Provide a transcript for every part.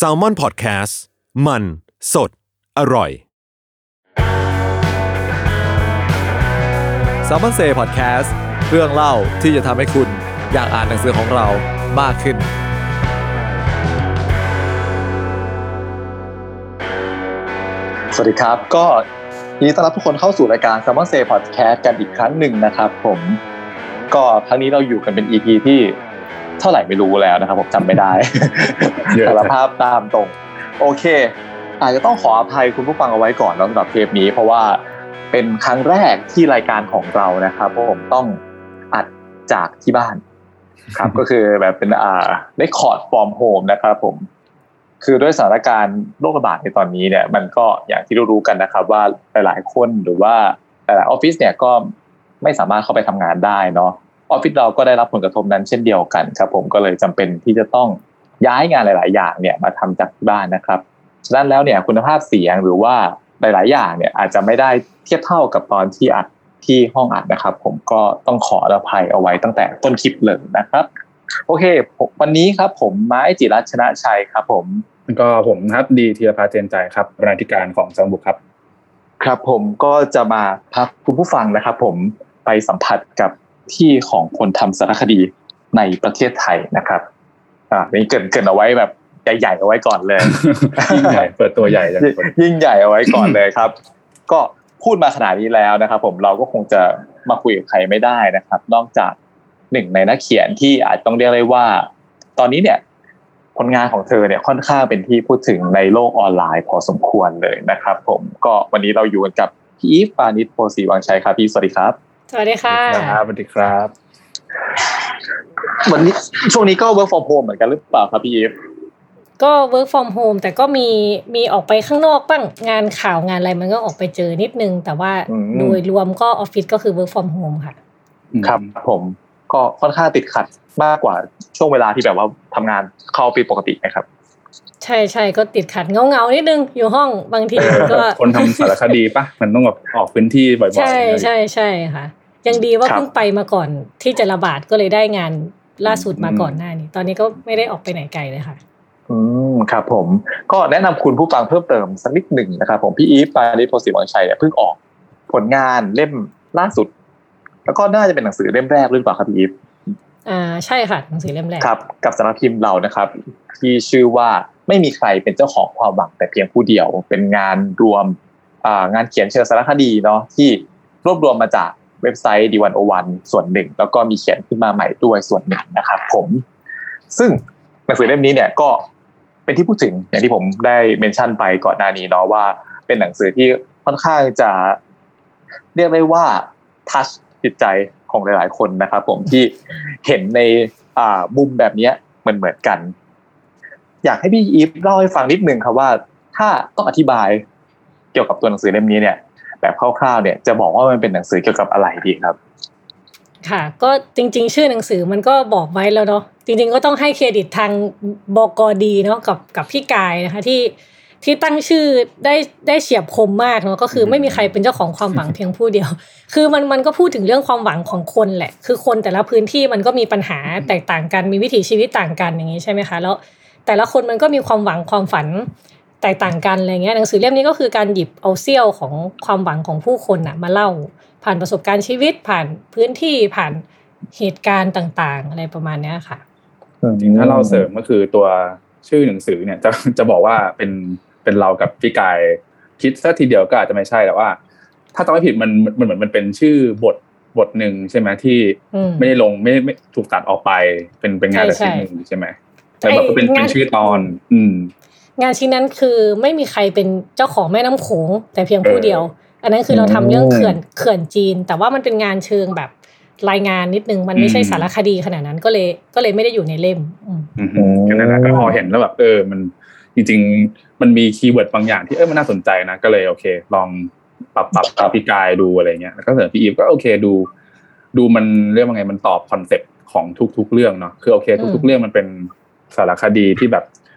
s a l ม o n PODCAST มัน สด อร่อย s ซ m ม o n เซ่พอดแคสต์เรื่องเล่าที่จะทำให้คุณอยากอ่านหนังสือของเรามากขึ้น สวัสดีครับ ก็ยินดีต้อนรับทุกคนเข้าสู่รายการ s ซ m ม o n Say Podcast กันอีกครั้งหนึ่งนะครับผม ก็ครั้งนี้เราอยู่กันเป็น EP ที่ เท่าไหร่ไม่รู้แล้วนะครับผมจำไม่ได้เยอะจังสารภาพตามตรง โอเค อาจจะต้องขออภัยคุณผู้ฟังเอาไว้ก่อนแล้วสำหรับเทปนี้ เพราะว่าเป็นครั้งแรกที่รายการของเรานะครับผมต้องอัดจากที่บ้านครับก็คือแบบเป็นอ่า record from home นะครับผมคือด้วยสถานการณ์โรคระบาดในตอนนี้เนี่ย มันก็อย่างที่รู้ๆกันนะครับ ว่าหลายๆคนหรือว่าหลายๆออฟฟิศเนี่ยก็ไม่สามารถเข้าไปทำงานได้เนาะ ออฟฟิศเราก็ได้รับผลกระทบนั้นเช่นเดียวกันครับ ผมก็เลยจำเป็นที่จะต้องย้ายงานหลาย ๆ อย่างเนี่ยมาทำจากที่บ้านนะครับฉะนั้นแล้วเนี่ยคุณภาพเสียงหรือว่าหลาย ๆ อย่างเนี่ยอาจจะไม่ได้เทียบเท่ากับตอนที่อัดที่ห้องอัดนะครับ ผมก็ต้องขออภัยเอาไว้ตั้งแต่ต้นคลิปเลยนะครับ โอเคผมวันนี้ครับผมไม้จิรัชนะชัยครับ ผมแล้วก็ผมนะครับดีธีรพัฒน์เจนใจครับบรรณาธิการของสังบุกครับ ครับผมก็จะมาพักคุณผู้ฟังนะครับ ผมไปสัมผัสกับ ที่ของคนทำสารคดีในประเทศไทยนะครับ อ่านี่เกรินเกรินเอาไว้แบบใหญ่ๆเอาไว้ก่อนเลย ยิ่งใหญ่เปิดตัวใหญ่จังยิ่งยิ่งใหญ่เอาไว้ก่อนเลยครับ ก็พูดมาขนาดนี้แล้วนะครับ ผมเราก็คงจะมาคุยกับใครไม่ได้นะครับ นอกจากหนึ่งในนักเขียนที่อาจต้องเรียกได้ว่า ตอนนี้เนี่ย ผลงานของเธอเนี่ยค่อนข้างเป็นที่พูดถึงในโลกออนไลน์พอสมควรเลยนะครับ ผมก็วันนี้เราอยู่กันกับพี่อีฟปานิชโพสีวังชัยครับพี่สวัสดีครับ สวัสดีค่ะครับสวัสดีครับวันนี้ช่วงนี้ก็ work from home เหมือนกันหรือเปล่าครับพี่อีฟก็ work from home แต่ก็มีมีออกไปข้างนอกบ้างงานข่าวงานอะไรมันก็ออกไปเจอนิดนึง แต่ว่าโดยรวมก็ออฟฟิศก็คือ work from home ค่ะ ครับผมก็ค่อนข้างติดขัดมากกว่าช่วงเวลาที่แบบว่าทำงานเข้าออฟฟิศปกตินะครับ ใช่ใช่ก็ติดขัดเงาเงาๆนิดนึงอยู่ห้องบางทีก็คนทำสารคดีปะมันต้องแบบออกพื้นที่บ่อยๆ ใช่ใช่ใช่ค่ะ ยังดีว่าครับเพิ่งไปมาก่อนที่จะระบาดก็เลยได้งานล่าสุดมาก่อนหน้านี้ ตอนนี้ก็ไม่ได้ออกไปไหนไกลเลยค่ะ อืมครับผมก็แนะนำคุณผู้ฟังเพิ่มเติมสักนิดหนึ่งนะครับผมพี่อีฟปานิชโพสีวังชัยเนี่ยเพิ่งออกผลงานเล่มล่าสุด แล้วก็น่าจะเป็นหนังสือเล่มแรกหรือเปล่าครับพี่อีฟอ่าใช่ค่ะหนังสือเล่มแรกครับ กับสำนักพิมพ์เรานะครับ ที่ชื่อว่าไม่มีใครเป็นเจ้าของความหวังแต่เพียงผู้เดียว เป็นงานรวมอ่างานเขียนเชิงสารคดีเนาะที่รวบรวมมาจาก เว็บไซต์ดีวันโอวันส่วนหนึ่ง แล้วก็มีเขียนขึ้นมาใหม่ด้วยส่วนหนึ่งนะครับผม ซึ่งหนังสือเล่มนี้เนี่ยก็เป็นที่พูดถึงอย่างที่ผมได้เมนชั่นไปก่อนหน้านี้เนาะว่า เป็นหนังสือที่ค่อนข้างจะ เรียกได้ว่าทัชจิตใจของหลาย ๆ คนนะครับผมที่เห็นในอ่ามุมแบบเนี้ยเหมือนเหมือนกัน อยากให้พี่อีฟเล่าให้ฟังนิดนึงครับว่า ถ้าต้องอธิบายเกี่ยวกับตัวหนังสือเล่มนี้เนี่ย แบบคร่าวๆเนี่ยจะบอกว่ามันเป็นหนังสือเกี่ยวกับอะไรดีครับ ค่ะ ก็จริง ๆ ชื่อหนังสือมันก็บอกไว้แล้วเนาะจริง ๆ ก็ต้องให้เครดิตทางบกดีเนาะกับกับพี่กายนะคะที่ที่ตั้งชื่อได้ได้เฉียบคมมากเนาะก็คือไม่มีใครเป็นเจ้าของความหวังเพียงผู้เดียว คือมันมันก็พูดถึงเรื่องความหวังของคนแหละ คือคนแต่ละพื้นที่มันก็มีปัญหาแตกต่างกันมีวิถีชีวิตต่างกันอย่างนี้ใช่ไหมคะ แล้วแต่ละคนมันก็มีความหวังความฝันแตกต่างกันอะไรเงี้ยหนังสือเล่มนี้ก็คือการหยิบเอาเซี่ยวของความหวังของผู้คนน่ะมาเล่า ผ่านประสบการณ์ชีวิตผ่านพื้นที่ผ่านเหตุการณ์ต่างๆ อะไรประมาณเนี้ยค่ะจริงๆถ้าเราเสริมก็คือตัวชื่อหนังสือเนี่ยจะจะบอกว่าเป็นเป็นเรากับพี่กายคิดซะทีเดียวก็อาจจะไม่ใช่แต่ว่า ถ้าจำไม่ผิดมันมันเหมือนมันเป็นชื่อบทบทหนึ่งใช่ไหมที่อืมไม่ได้ลงไม่ไม่ถูกตัดออกไปเป็นเป็นงานใช่แบบชิ้นใช่หนึ่งใช่ไหมแต่แบบก็เป็นไอ้เป็นงานชื่อตอน อืม งานชิ้นนั้นคือไม่มีใครเป็นเจ้าของแม่น้ำโขงแต่เพียงผู้เออเดียว อันนั้นคือเราทำอืมเรื่องเขื่อนเขื่อนจีน แต่ว่ามันเป็นงานเชิงแบบรายงานนิดนึงมันไม่ใช่สารคดีขนาดนั้นก็เลยก็เลยไม่ได้อยู่ในเล่มอืมอืมก็นั่นแหละก็พอเห็นแล้วแบบเออมันจริงๆมันมี keyword บางอย่างที่เออมันน่าสนใจนะก็เลยโอเค ลองปรับปรับกับพี่กายดูอะไรเงี้ยแล้วก็เสนอพี่อีฟก็โอเคดู ดูมันเรื่องว่าไงมันตอบ concept ของทุก ๆ เรื่องเนาะคือโอเค ทุก ๆ เรื่องมันเป็นสารคดีที่แบบเอ่อ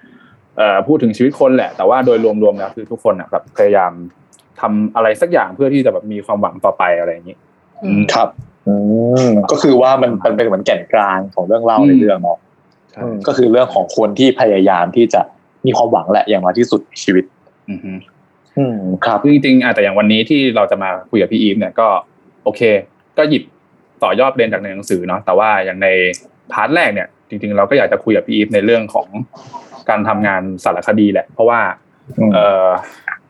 พูดถึงชีวิตคนแหละ แต่ว่าโดยรวมๆแล้วคือทุกคนอะแบบพยายามทำอะไรสักอย่างเพื่อที่จะแบบมีความหวังต่อไปอะไรอย่างนี้อืมครับอืมก็คือว่ามันมันเป็นเหมือนแก่นกลางของเรื่องเล่าในเรื่องเนาะใช่อืมก็คือเรื่องของคนที่พยายามที่จะมีความหวังแหละอย่างน้อยที่สุดในชีวิตอือฮึอืมครับจริงๆอาจจะอย่างวันนี้ที่เราจะมาคุยกับพี่อีฟเนี่ยก็ โอเค ก็หยิบต่อยอดเรียนจากในหนังสือเนาะแต่ว่าอย่างใน part แรกเนี่ย จริงๆ เราก็อยากจะคุยกับพี่อีฟในเรื่องของการทำงานสารคดีแหละ เพราะว่าอืมเออ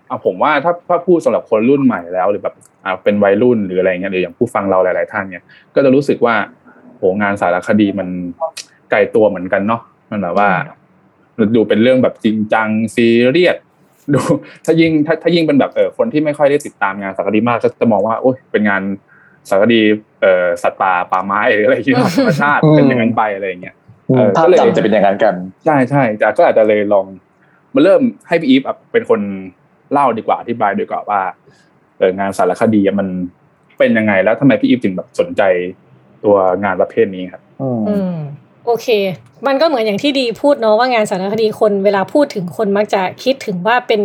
เอาผมว่าถ้าถ้าพูดสำหรับคนรุ่นใหม่แล้ว หรือแบบอ่าเป็นวัยรุ่นหรืออะไรเงี้ยหรืออย่างผู้ฟังเราหลาย ๆ ท่านเนี่ย ก็จะรู้สึกว่าโหงานสารคดีมันไกลตัวเหมือนกันเนาะมันแบบว่าดูเป็นเรื่องแบบจริงจังซีเรียสดูถ้ายิ่งถ้าถ้ายิ่งเป็นแบบเออคนที่ไม่ค่อยได้ติดตามงานสารคดีมากก็จะมองว่าโอ้ยเป็นงานสารคดีเอ่อสัตว์ป่าป่าไม้หรืออะไรที่ธรรมชาติอืมเป็นอย่างนั้นไปอะไรอย่างเงี้ย เออภาพจำจะเป็นอย่างนั้นกันใช่ใช่แต่ก็อาจจะเลยลองมาเริ่มให้พี่อีฟอะเป็นคนเล่าดีกว่าอธิบายดีกว่าว่าเอองานสารคดีอะมันเป็นยังไงแล้วทำไมพี่อีฟถึงแบบสนใจตัวงานประเภทนี้ครับอืมอืมโอเค มันก็เหมือนอย่างที่ดีพูดเนาะว่างานสารคดีคนเวลาพูดถึงคนมักจะคิดถึงว่าเป็น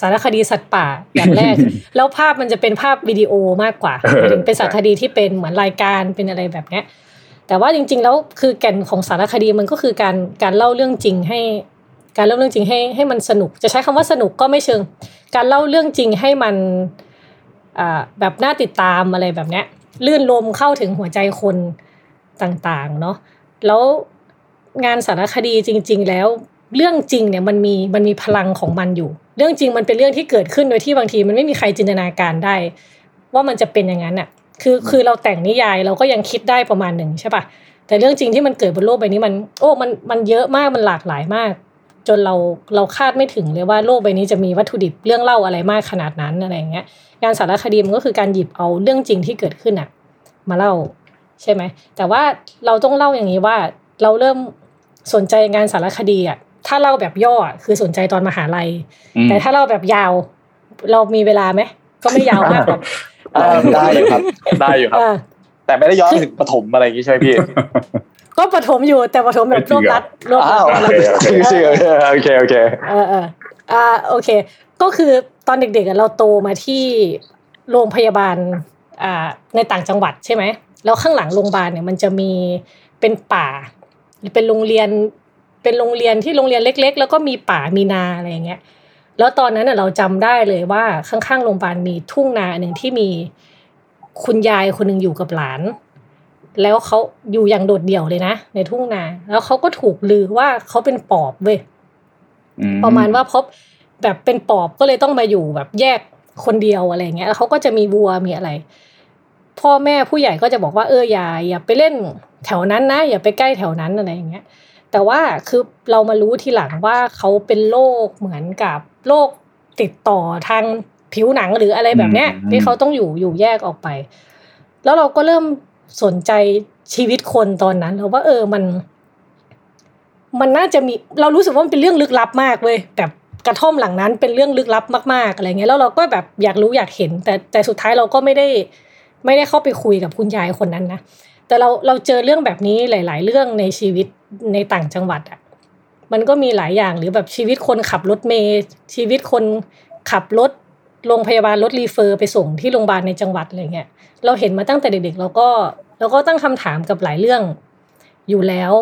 สารคดีสัตว์ป่าอย่างแรก แล้วภาพมันจะเป็นภาพวิดีโอมากกว่าเออหมายถึงเป็นสารคดีที่เป็นเหมือนรายการเป็นอะไรแบบเนี้ย แต่ว่าจริง ๆ แล้วคือแก่นของสารคดีมันก็คือการการเล่าเรื่องจริงให้ การเล่าเรื่องจริงให้ให้มันสนุก จะใช้คำว่าสนุกก็ไม่เชิง การเล่าเรื่องจริงให้มันแบบน่าติดตามอะไรแบบเนี้ยลื่นลมเข้าถึงหัวใจคนต่างๆเนาะแล้วงานสารคดีจริง ๆ แล้วเรื่องจริงเนี่ยมันมีมันมีพลังของมันอยู่ เรื่องจริงมันเป็นเรื่องที่เกิดขึ้นโดยที่บางทีมันไม่มีใครจินตนาการได้ ว่ามันจะเป็นอย่างนั้นอะ คือคือเราแต่งนิยายเราก็ยังคิดได้ประมาณหนึ่งใช่ปะแต่เรื่องจริงที่มันเกิดบนโลกใบนี้มัน โอ้มันมันเยอะมากมันหลากหลายมาก จนเราเราคาดไม่ถึงเลยว่าโลกใบนี้จะมีวัตถุดิบเรื่องเล่าอะไรมากขนาดนั้นอะไรอย่างเงี้ยงานสารคดีมันก็คือการหยิบเอาเรื่องจริงที่เกิดขึ้นอะมาเล่าใช่ไหมแต่ว่าเราต้องเล่าอย่างนี้ว่าเราเริ่มสนใจงานสารคดีอะถ้าเล่าแบบย่ออะคือสนใจตอนมหาลัยอืมแต่ถ้าเล่าแบบยาว เรามีเวลาไหมก็ไม่ยาวมากหรอกเออ ได้อยู่ครับ ได้อยู่ครับเออแต่ไม่ได้ย้อนถึงปฐมอะไรอย่างงี้ใช่ไหมพี่ ก็ปฐมอยู่แต่ปฐมแบบรวบรัดรวบอ้ารัวดโอเคโอเคชื่อโอเคโอเคเออเอออ่าโอเค ก็คือตอนเด็กๆอะเราโตมาที่โรงพยาบาลอ่าในต่างจังหวัดใช่ไหมแล้วข้างหลังโรงพยาบาลเนี่ยมันจะมีเป็นป่าหรือเป็นโรงเรียนเป็นโรงเรียนที่โรงเรียนเล็ก ๆ แล้วก็มีป่ามีนาอะไรอย่างเงี้ย แล้วตอนนั้นน่ะเราจำได้เลยว่าข้างๆโรงพยาบาลมีทุ่งนาหนึ่งที่มีคุณยายคนหนึ่งอยู่กับหลาน แล้วเขาอยู่อย่างโดดเดี่ยวเลยนะในทุ่งนา แล้วเขาก็ถูกลือว่าเขาเป็นปอบเว้ยอืประมาณว่าพบแบบเป็นปอบก็เลยต้องมาอยู่แบบแยกคนเดียวอะไรเงี้ยแล้วเขาก็จะมีวัวมีอะไร พ่อแม่ผู้ใหญ่ก็จะบอกว่าเอออย่าอย่าไปเล่นแถวนั้นนะอย่าไปใกล้แถวนั้นอะไรอย่างเงี้ย แต่ว่าคือเรามารู้ทีหลังว่าเขาเป็นโรคเหมือนกับ โรคติดต่อทางผิวหนังหรืออะไรแบบเนี้ยที่เขาต้องอยู่อยู่แยกออกไป แล้วเราก็เริ่มสนใจชีวิตคนตอนนั้นแล้วว่าเออมัน มันน่าจะมีเรารู้สึกว่ามันเป็นเรื่องลึกลับมากเว้ยแบบกระท่อมหลังนั้นเป็นเรื่องลึกลับมากๆอะไรเงี้ยแล้วเราก็แบบอยากรู้อยากเห็น แต่แต่สุดท้ายเราก็ไม่ได้ ไม่ได้เข้าไปคุยกับคุณยายคนนั้นนะแต่เราเราเจอเรื่องแบบนี้หลาย ๆ เรื่องในชีวิตในต่างจังหวัดอะ มันก็มีหลายอย่างหรือแบบชีวิตคนขับรถเมย์ชีวิตคนขับรถโรงพยาบาลรถรีเฟอร์ไปส่งที่โรงพยาบาลในจังหวัดอะไรเงี้ยเราเห็นมาตั้งแต่เด็กๆเราก็เราก็ตั้งคำถามกับหลายเรื่องอยู่แล้ว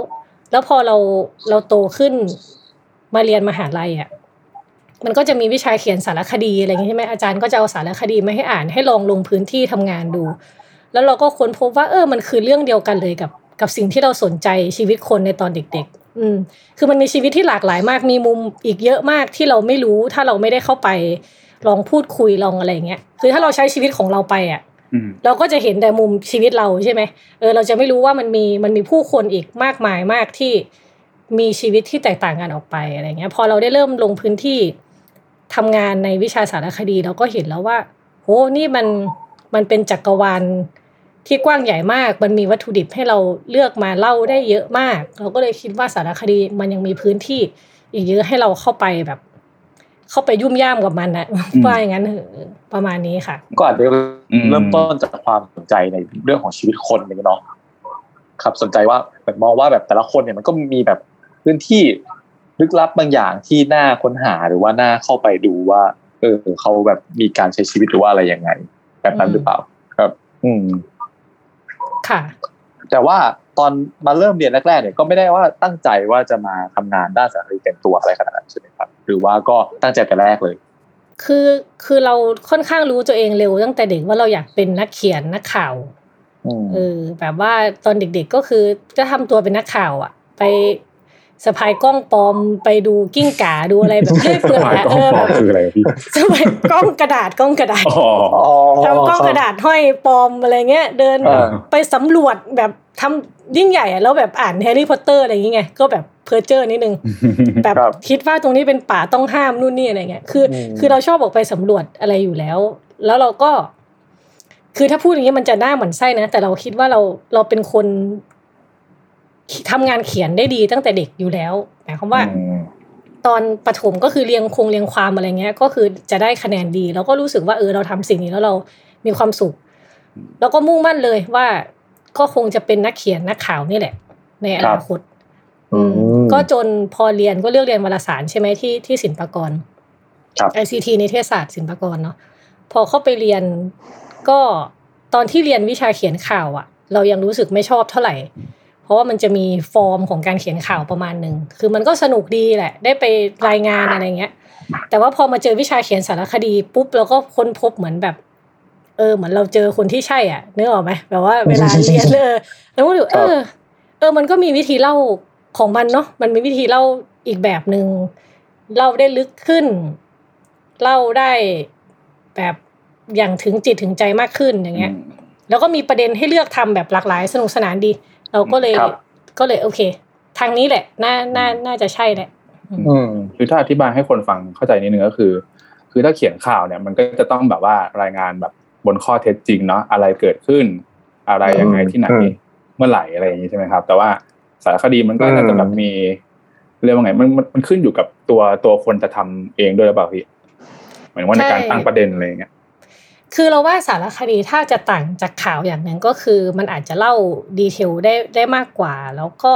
แล้วพอเราเราโตขึ้นมาเรียนมหาลัยอะมันก็จะมีวิชาเขียนสารคดีอะไรอย่างงี้ใช่ไหมอาจารย์ก็จะเอาสารคดีมาให้อ่านให้ลองลงพื้นที่ทำงานดู แล้วเราก็ค้นพบว่าเออมันคือเรื่องเดียวกันเลยกับกับสิ่งที่เราสนใจชีวิตคนในตอนเด็กๆ อืมคือมันมีชีวิตที่หลากหลายมากมีมุมอีกเยอะมากที่เราไม่รู้ถ้าเราไม่ได้เข้าไปลองพูดคุยลองอะไรอย่างเงี้ยคือถ้าเราใช้ชีวิตของเราไปอะอืมเราก็จะเห็นแต่มุมชีวิตเราใช่ไหมเออเราจะไม่รู้ว่ามันมีมันมีผู้คนอีกมากมายมากที่มีชีวิตที่แตกต่างกันออกไปอะไรเงี้ย พอเราได้เริ่มลงพื้นที่ทำงานในวิชาสารคดี เราก็เห็นแล้วว่าโหนี่มันมันเป็นจักรวาล ที่กว้างใหญ่มาก มันมีวัตถุดิบให้เราเลือกมาเล่าได้เยอะมาก เราก็เลยคิดว่าสารคดีมันยังมีพื้นที่ อีกเยอะให้เราเข้าไปแบบ เข้าไปยุ่มย่ามกับมันนะว่าอย่างนั้นเถอะประมาณนี้ค่ะ ก็อาจจะอืมเริ่มต้นจากความสนใจในเรื่องของชีวิตคนอย่างเงี้ยเนาะครับสนใจว่าแบบมองว่าแบบแต่ละคนเนี่ยมันก็มีแบบพื้นที่ลึกลับบางอย่างที่น่าค้นหาหรือว่าน่าเข้าไปดูว่า เออเขาแบบมีการใช้ชีวิตหรือว่าอะไรยังไง แบบนั้นหรือเปล่า ครับ อืม ค่ะ แต่ว่าตอนมาเริ่มเรียนแรกๆเนี่ยก็ไม่ได้ว่าตั้งใจว่าจะมาทำงานด้านสารคดีเต็มตัวอะไรขนาดนั้นใช่ไหมครับหรือว่าก็ตั้งใจแต่แรกเลย คือคือเราค่อนข้างรู้ตัวเองเร็วตั้งแต่เด็กว่าเราอยากเป็นนักเขียนนักข่าวอืมเออแบบว่าตอนเด็กๆก็คือจะทำตัวเป็นนักข่าวอะไป สะพายกล้องปลอมไปดูกิ้งก่าดูอะไรแบบเรื่อยเปื่อยหมายอะกล้อเองอปลแบอมบคืออะไรพี่สมัยกล้องกระดาษกล้องกระดาษอ๋ออ๋อทำกล้องกระดาษห้อยปลอมอะไรเงี้ย เดินเออไปสำรวจแบบทำยิ่งใหญ่อะแล้วแบบอ่านแฮร์รี่พอตเตอร์อะไรอย่างเงี้ยก็แบบเพ้อเจ้อนิดนึงแบบครับคิดว่าตรงนี้เป็นป่าต้องห้ามนู่นนี่อะไรเงี้ยคืออมคือเราชอบออกไปสำรวจอะไรอยู่แล้ว แล้วเราก็ คือถ้าพูดอย่างนี้มันจะหน้าเหมือนไส้นะแต่เราคิดว่าเราเราเป็นคน ทำงานเขียนได้ดีตั้งแต่เด็กอยู่แล้วหมายความว่าอืมตอนประถมก็คือเรียงคงเรียงความอะไรเงี้ย ก็คือจะได้คะแนนดีแล้วก็รู้สึกว่าเออเราทำสิ่งนี้แล้วเรามีความสุข แล้วก็มุ่งมั่นเลยว่าก็คงจะเป็นนักเขียนนักข่าวนี่แหละ ในอนาคตอืมก็จนพอเรียนก็เลือกเรียนวารสารใช่ไหมที่ที่ศิลปากรครับ ICT นิเทศศาสตร์ศิลปากรเนาะพอเข้าไปเรียนก็ตอนที่เรียนวิชาเขียนข่าวอะเรายังรู้สึกไม่ชอบเท่าไหร่ เพราะว่ามันจะมีฟอร์มของการเขียนข่าวประมาณหนึ่งคือมันก็สนุกดีแหละ ได้ไปรายงานอะไรเงี้ย แต่ว่าพอมาเจอวิชาเขียนสารคดีปุ๊บเราก็ค้นพบเหมือนแบบเออเหมือนเราเจอคนที่ใช่อะนึกออกไหมแบบว่าเวลาเรียนเลยแล้วก็ดูเออ เออมันก็มีวิธีเล่าของมันเนาะมันมีวิธีเล่าอีกแบบหนึ่งเล่าได้ลึกขึ้น เล่าได้แบบอย่างถึงจิตถึงใจมากขึ้นอย่างเงี้ย แล้วก็มีประเด็นให้เลือกทำแบบหลากหลาย สนุกสนานดี เราก็เลยครับก็เลยโอเค ทางนี้แหละ น่าน่าน่าจะใช่แหละ อืมคือถ้าอธิบายให้คนฟังเข้าใจนิดนึงก็คือ คือถ้าเขียนข่าวเนี่ย มันก็จะต้องแบบว่ารายงานแบบบนข้อเท็จจริงเนาะอะไรเกิดขึ้น อะไรยังไงที่ไหนอืมเมื่อไหร่อะไรอย่างนี้ใช่ไหมครับ แต่ว่าสารคดีมันก็อืมน่าจะแบบมีเรียกว่าไงมันมันมันขึ้นอยู่กับตัวตัวคนจะทำเองด้วยหรือเปล่าพี่หมายถึงว่าในการใช่ตั้งประเด็นอะไรอย่างเงี้ย คือเราว่าสารคดีถ้าจะต่างจากข่าวอย่างหนึ่งก็คือ มันอาจจะเล่าดีเทลได้ได้มากกว่า แล้วก็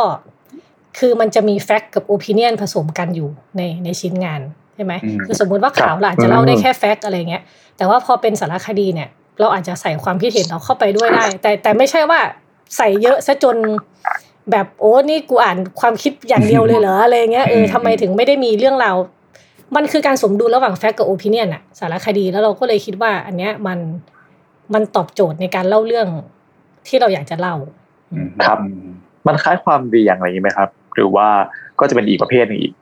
คือมันจะมีแฟกต์กับโอปิเนียนผสมกันอยู่ในในชิ้นงานใช่ไหมอืมคือสมมุติว่าข่าวครับเราอาจจะเล่าได้อืมแค่แฟกต์อะไรเงี้ย แต่ว่าพอเป็นสารคดีเนี่ย เราอาจจะใส่ความคิดเห็นเราเข้าไปด้วยได้ แต่แต่ไม่ใช่ว่าใส่เยอะซะจนแบบโอ้นี่กูอ่านความคิดอย่างเดียวเลยเหรออะไรเงี้ยเออทำไมถึงไม่ได้มีเรื่องราว มันคือการสมดุลระหว่างแฟกต์กับโอปิเนียนอะสารคดีแล้วเราก็เลยคิดว่า อันเนี้ยมันมันตอบโจทย์ในการเล่าเรื่องที่เราอยากจะเล่าอืมครับ มันคล้ายความเรียงอะไรอย่างนี้ไหมครับ หรือว่าก็จะเป็นอีกประเภทหนึงอีก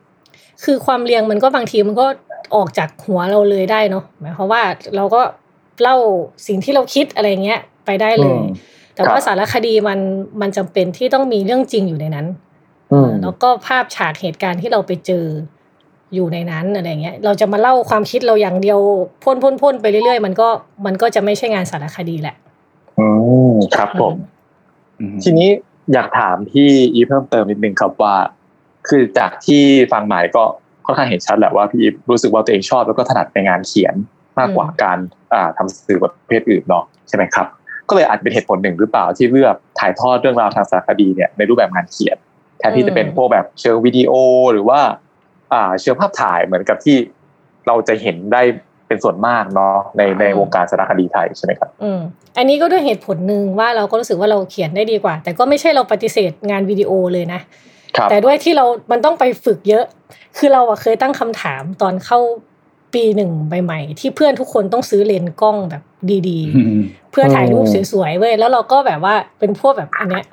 คือความเรียงมันก็บางทีมันก็ออกจากหัวเราเลยได้เนาะหมายความว่าเราก็เล่าสิ่งที่เราคิดอะไรเงี้ยไปได้เลยอืมแต่ว่าครับสารคดีมันมันจำเป็นที่ต้องมีเรื่องจริงอยู่ในนั้นอืมแล้วก็ภาพฉากเหตุการณ์ที่เราไปเจอ อยู่ในนั้นอะไรเงี้ยเราจะมาเล่าความคิดเราอย่างเดียวพ่นพ่นพ่นไปเรื่อยๆ มันก็มันก็จะไม่ใช่งานสารคดีแหละอืมครับผมอืมทีนี้อยากถามพี่อีฟเพิ่มเติมนิดนึงครับว่า คือจากที่ฟังหมายก็ค่อนข้างเห็นชัดแหละว่าพี่อีฟรู้สึกว่าตัวเองชอบแล้วก็ถนัดในงานเขียนมากกว่าอืมการอ่าทำสื่อประเภทอื่นเนาะใช่ไหมครับ ก็เลยอาจเป็นเหตุผลหนึ่งหรือเปล่าที่เลือกถ่ายทอดเรื่องราวทางสารคดีเนี่ยในรูปแบบงานเขียนแทนที่จะเป็นพวกแบบเชิงวิดีโอหรือว่าอ่า เชิงภาพถ่ายเหมือนกับที่เราจะเห็นได้เป็นส่วนมากเนาะในในวงการสารคดีไทยใช่ไหมครับอืมอันนี้ก็ด้วยเหตุผลหนึ่งว่าเราก็รู้สึกว่าเราเขียนได้ดีกว่า แต่ก็ไม่ใช่เราปฏิเสธงานวิดีโอเลยนะครับแต่ด้วยที่เรา มันต้องไปฝึกเยอะ คือเราอะเคยตั้งคำถามตอนเข้าปีหนึ่งใหม่ๆที่เพื่อนทุกคนต้องซื้อเลนส์กล้องแบบดีอืมๆเพื่อถ่ายรูปสวยๆเว้ยแล้วเราก็แบบว่าเป็นพวกแบบอันเนี้ย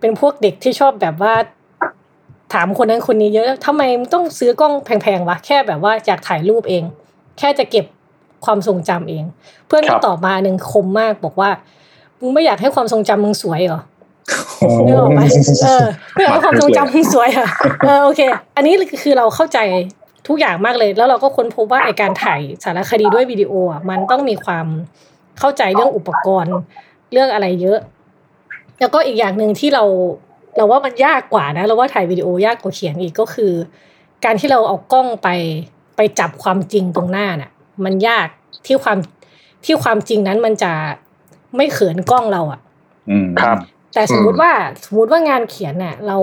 เป็นพวกเด็กที่ชอบแบบว่า ถามคนนั้นคนนี้เยอะทำไมมึงต้องซื้อกล้องแพงๆวะแค่แบบว่าอยากถ่ายรูปเอง แค่จะเก็บความทรงจำเอง เพื่อนคก็รับตอบมาหนึ่งคมมากบอกว่ามึงไม่อยากให้ความทรงจำมึงสวยเหรอนึกออกไหมเออไม่อยากให้ความทรงจำมึงสวยอะเออโอเค อันนี้คือเราเข้าใจทุกอย่างมากเลย แล้วเราก็ค้นพบว่าไอการถ่ายสารคดีด้วยวิดีโออะมันต้องมีความเข้าใจเรื่องอุปกรณ์เรื่องอะไรเยอะ แล้วก็อีกอย่างหนึ่งที่เรา เราว่ามันยากกว่านะเราว่าถ่ายวิดีโอยากกว่าเขียนอีกก็คือ การที่เราเอากล้องไปไปจับความจริงตรงหน้าน่ะ มันยากที่ความที่ความจริงนั้นมันจะไม่เขินกล้องเราอะอืมครับ แต่สมมุติว่าสมมติว่างานเขียนน่ะ เรา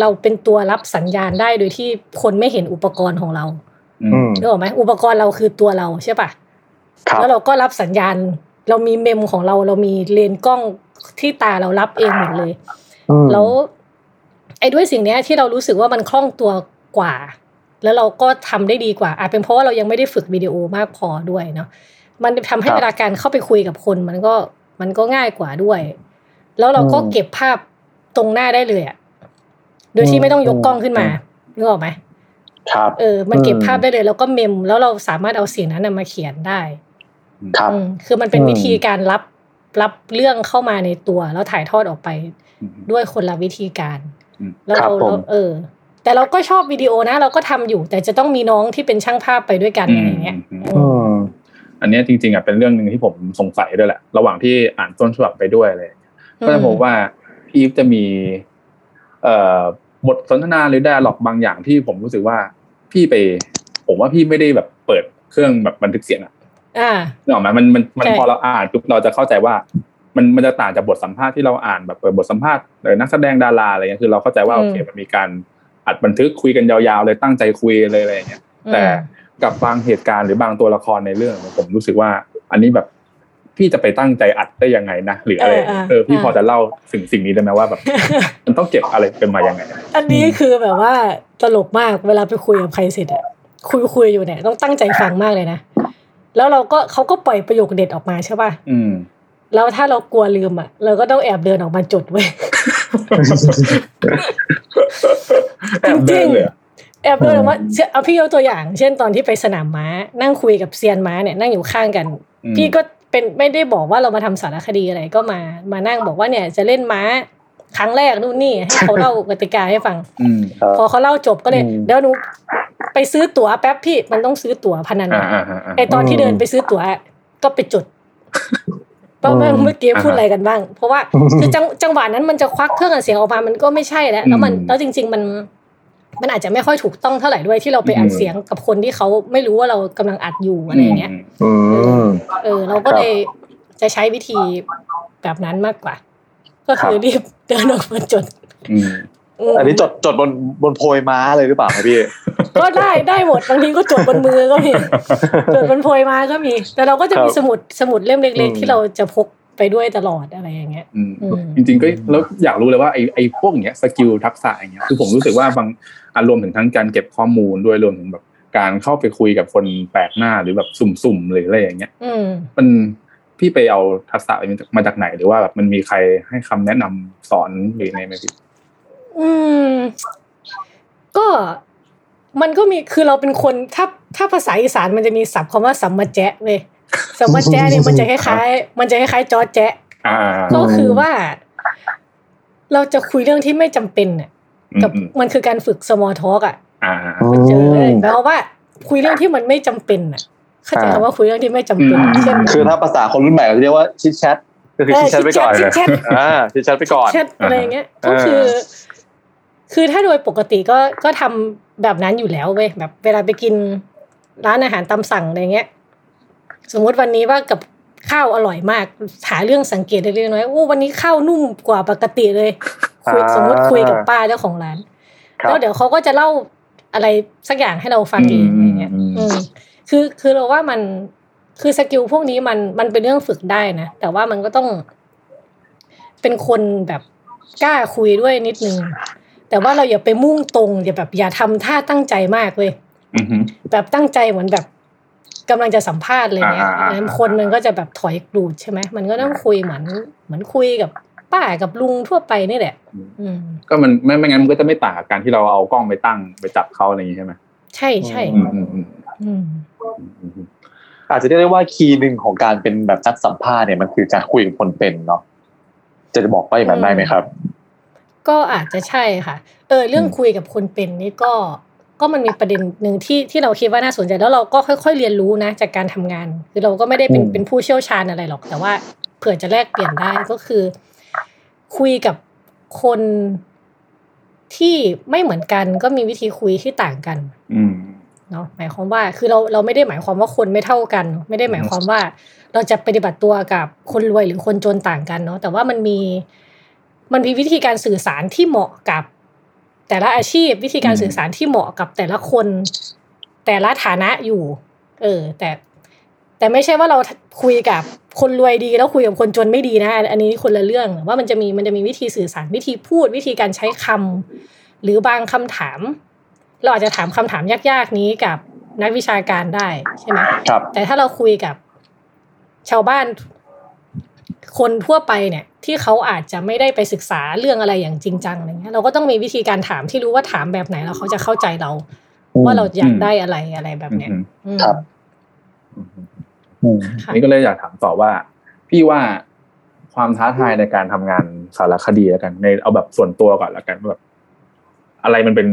เราเป็นตัวรับสัญญาณได้โดยที่คนไม่เห็นอุปกรณ์ของเราอือืมมนึกออกไหมอุปกรณ์เราคือตัวเราใช่ปะครับแล้วเราก็รับสัญญาณ เรามีเมมของเรา เรามีเลนส์กล้องที่ตาเรารับเองหมดเลย แล้วไอ้ด้วยสิ่งเนี้ยที่เรารู้สึกว่ามันคล่องตัวกว่า แล้วเราก็ทำได้ดีกว่าอาจเป็นเพราะว่าเรายังไม่ได้ฝึกวิดีโอมากพอด้วยเนาะมันทำให้ครับเวลาการเข้าไปคุยกับคนมันก็มันก็ง่ายกว่าด้วย แล้วเราก็อืมเก็บภาพตรงหน้าได้เลยอะโดยที่ไม่ต้องยกกล้องขึ้นมานึกออกไหมครับเออ มันเก็บอืมภาพได้เลย แล้วก็เมม แล้วเราสามารถเอาสิ่งนั้นนะมาเขียนได้ ครับอืมคือมันเป็นอืมวิธีการรับรับเรื่องเข้ามาในตัว แล้วถ่ายทอดออกไป ด้วยคนละวิธีการอืมแล้วครัเราบผมเราเออ แต่เราก็ชอบวิดีโอนะ เราก็ทำอยู่ แต่จะต้องมีน้องที่เป็นช่างภาพไปด้วยกันอะไรเงี้ยอืมอืมอันเนี้ยจริงๆอะเป็นเรื่องหนึ่งที่ผมสงสัยด้วยแหละ ระหว่างที่อ่านต้นฉบับไปด้วยเลยก็จะพบว่าพี่อีฟจะมี เอ่อบทสนทนาหรือไดอะล็อกบางอย่างที่ผมรู้สึกว่าพี่ไป ผมว่าพี่ไม่ได้แบบเปิดเครื่องแบบบันทึกเสียงอะอ่านึกออกไหมมันมันมันใช่พอเราอ่านปุ๊บเราจะเข้าใจว่า มันมันจะต่างจากบทสัมภาษณ์ที่เราอ่านแบบเปิดบทสัมภาษณ์หรือนักแสดงดาราอะไรเงี้ยคือเราเข้าใจว่าโอเคมันมีการอัดบันทึกคุยกันยาวๆเลยตั้งใจคุยเลยอะไรอย่างเงี้ยแต่กับบางเหตุการณ์หรือบางตัวละครในเรื่องเนี่ยผมรู้สึกว่าอันนี้แบบพี่จะไปตั้งใจอัดได้ยังไงนะหรืออะไรเออเออเออพี่เออพอจะเล่าสิ่งสิ่งนี้ได้ไหมว่าแบบมันต้องเก็บอะไรกันมายังไง อันนี้คือแบบว่าตลกมากเวลาไปคุยกับใครเสร็จอะคุยคุยอยู่เนี่ยต้องตั้งใจฟังมากเลยนะแล้วเราก็เขาก็ปล่อยประโยคเด็ดออกมาใช่ป่ะอืม แล้วถ้าเรากลัวลืมอะเราก็ต้องแอบเดินออกมาจดไว้ยแอบเดินเลยอะแอบเดินออกมาเช่นเอาพี่ยกตัวอย่าง เช่นตอนที่ไปสนามม้า นั่งคุยกับเซียนม้าเนี่ยนั่งอยู่ข้างกันอืมพี่ก็เป็นไม่ได้บอกว่าเรามาทำสารคดีอะไรก็มามานั่งบอกว่าเนี่ยจะเล่นม้าครั้งแรกนู่นนี่ให้เขาเล่ากติกาให้ฟังอืมครับพอเขาเล่าจบก็เลยอืมเดี๋ยวหนูไปซื้อตั๋วแป๊บพี่มันต้องซื้อตั๋วพนันอ่าอะอ่าอ่าอ่าไอตอนที่เดินไปซื้อตั๋วก็ไปจด ว่าเมื่อเมื่อกี้พูดอะไรกันบ้าง เพราะว่าคือจังจังหวะนั้นมันจะควักเครื่องอัดเสียงออกมามันก็ไม่ใช่แล้วแล้วมันแล้วจริง ๆ มัน มันอาจจะไม่ค่อยถูกต้องเท่าไหร่ด้วยที่เราไปอัดเสียงกับคนที่เขาไม่รู้ว่าเรากำลังอัดอยู่อะไรอย่างเงี้ยอืมเออ เราก็เลยจะใช้วิธีแบบนั้นมากกว่า ก็คือรีบเดินออกมาจดอืมมอันนี้จดจดบนบนโพยม้าเลยหรือเปล่าครับพี่ ก็ได้ได้หมดบางทีก็จดบนมือก็มีจดบนโพยมาก็มี แต่เราก็จะมีครับสมุดสมุดเล่มเล็กอืมๆที่เราจะพกไปด้วยตลอดอะไรอย่างเงี้ยอืมอืมจริงๆก็แล้วอยากรู้เลยว่าไอ้ไอ้พวกอย่างเงี้ย skill ทักษะอย่างเงี้ยคือผมรู้สึกว่าบางอารวมถึงทั้งการเก็บข้อมูลด้วยรวมถึงแบบการเข้าไปคุยกับคนแปลกหน้าหรือแบบสุ่มๆหรืออะไรอย่างเงี้ยอืมมันพี่ไปเอาทักษะนี้มาจากไหนหรือว่าแบบมันมีใครให้คำแนะนำสอนหรือไงไหมพี่อืม ก็ มันก็มีคือเราเป็นคนถ้าถ้าภาษาอีสานมันจะมีศัพท์คำว่าสัมมาแจ๊ะเลยสัมมาแจ๊ะเนี่ยมันจะคล้ายๆมันจะคล้ายๆจอแจ๊ะอ่าก็คือว่า เราจะคุยเรื่องที่ไม่จำเป็นน่ะกับอืมมันคือการฝึก small talk อะอ่าเจอแปลว่าคุยเรื่องที่มันไม่จำเป็นน่ะเข้าใจคำว่าคุยเรื่องที่ไม่จำเป็นอืมเช่นคือถ้าภาษาคนรุ่นใหม่เราจะเรียกว่าชิดแชทก็คือเออชิดแชทไปก่อนชิดแชทอ่าชิดแชทไปก่อนแชทอะไรอย่างเงี้ยอ่าก็คือ คือถ้าโดยปกติก็ก็ทำ แบบนั้นอยู่แล้วเว้ยแบบ เวลาไปกินร้านอาหารตามสั่งอะไรเงี้ย สมมุติวันนี้ว่ากับข้าวอร่อยมาก หาเรื่องสังเกตเล็กๆน้อยๆโอ้วันนี้ข้าวนุ่มกว่าปกติเลยคุยอ่าสมมติคุยกับป้าเจ้าของร้านครับแล้วเดี๋ยวเขาก็จะเล่าอะไรสักอย่างให้เราฟังเองอะไรเงี้ยอืมอืมคือคือเราว่ามันคือสกิลพวกนี้มันมันเป็นเรื่องฝึกได้นะ แต่ว่ามันก็ต้อง เป็นคนแบบกล้าคุยด้วยนิดนึง แต่ว่าเราอย่าไปมุ่งตรงอย่าแบบอย่าทำท่าตั้งใจมากเว้ยอืมอืมแบบตั้งใจเหมือนแบบกำลังจะสัมภาษณ์อะไรเงี้ยอ่าอ่าอ่าแล้วคนมันก็จะแบบถอยกรูดใช่ไหมมันก็ต้องคุยเหมือนเหมือนคุยกับป้ากับลุงทั่วไปนี่แหละอืมก็มันไม่ไม่งั้นมันก็จะไม่ต่างกับการที่เราเอากล้องไปตั้งไปจับเขาอะไรอย่างงี้ใช่ไหมใช่ใช่อืมอืมอืมอืมอืมอาจจะเรียกได้ว่าคีย์หนึ่งของการเป็นแบบนักสัมภาษณ์เนี่ยมันคือการคุยกับคนเป็นเนาะจะบอกว่าอย่างนั้นได้ไหมครับ ก็อาจจะใช่ค่ะ เออเรื่องคุยกับคนเป็นนี่ก็ก็มันมีประเด็นหนึ่งที่ที่เราคิดว่าน่าสนใจแล้วเราก็ค่อย ๆ เรียนรู้นะ จากการทำงาน คือเราก็ไม่ได้เป็นอืมเป็นผู้เชี่ยวชาญอะไรหรอก แต่ว่าเผื่อจะแลกเปลี่ยนได้ก็คือ คุยกับคนที่ไม่เหมือนกันก็มีวิธีคุยที่ต่างกันอืมเนาะหมายความว่าคือเราเราไม่ได้หมายความว่าคนไม่เท่ากัน ไม่ได้หมายความว่า เราจะปฏิบัติตัวกับคนรวยหรือคนจนต่างกันเนาะแต่ว่ามันมี มันมีวิธีการสื่อสารที่เหมาะกับ แต่ละอาชีพวิธีการอืมสื่อสารที่เหมาะกับแต่ละคน แต่ละฐานะอยู่ เออ แต่ แต่ไม่ใช่ว่าเราคุยกับคนรวยดีแล้วคุยกับคนจนไม่ดีนะ อันนี้คนละเรื่องว่ามันจะมีมันจะมีวิธีสื่อสารวิธีพูดวิธีการใช้คำหรือบางคำถาม เราอาจจะถามคำถามยากๆนี้กับนักวิชาการได้ใช่ไหมครับแต่ถ้าเราคุยกับชาวบ้าน คนทั่วไปเนี่ยที่เขาอาจจะไม่ได้ไปศึกษาเรื่องอะไรอย่างจริงจังอะไรเงี้ยเราก็ต้องมีวิธีการถามที่รู้ว่าถามแบบไหนแล้วเขาจะเข้าใจเรา ว่าเราอยากได้อะไรอะไรแบบเนี้ยอืมอืมครับอืมอืมค่ะนี่ก็เลยอยากถามต่อว่า พี่ว่าความท้าทายในการทำงานสารคดีแล้วกัน ในเอาแบบส่วนตัวก่อนแล้วกันว่าแบบอะไรมันเป็น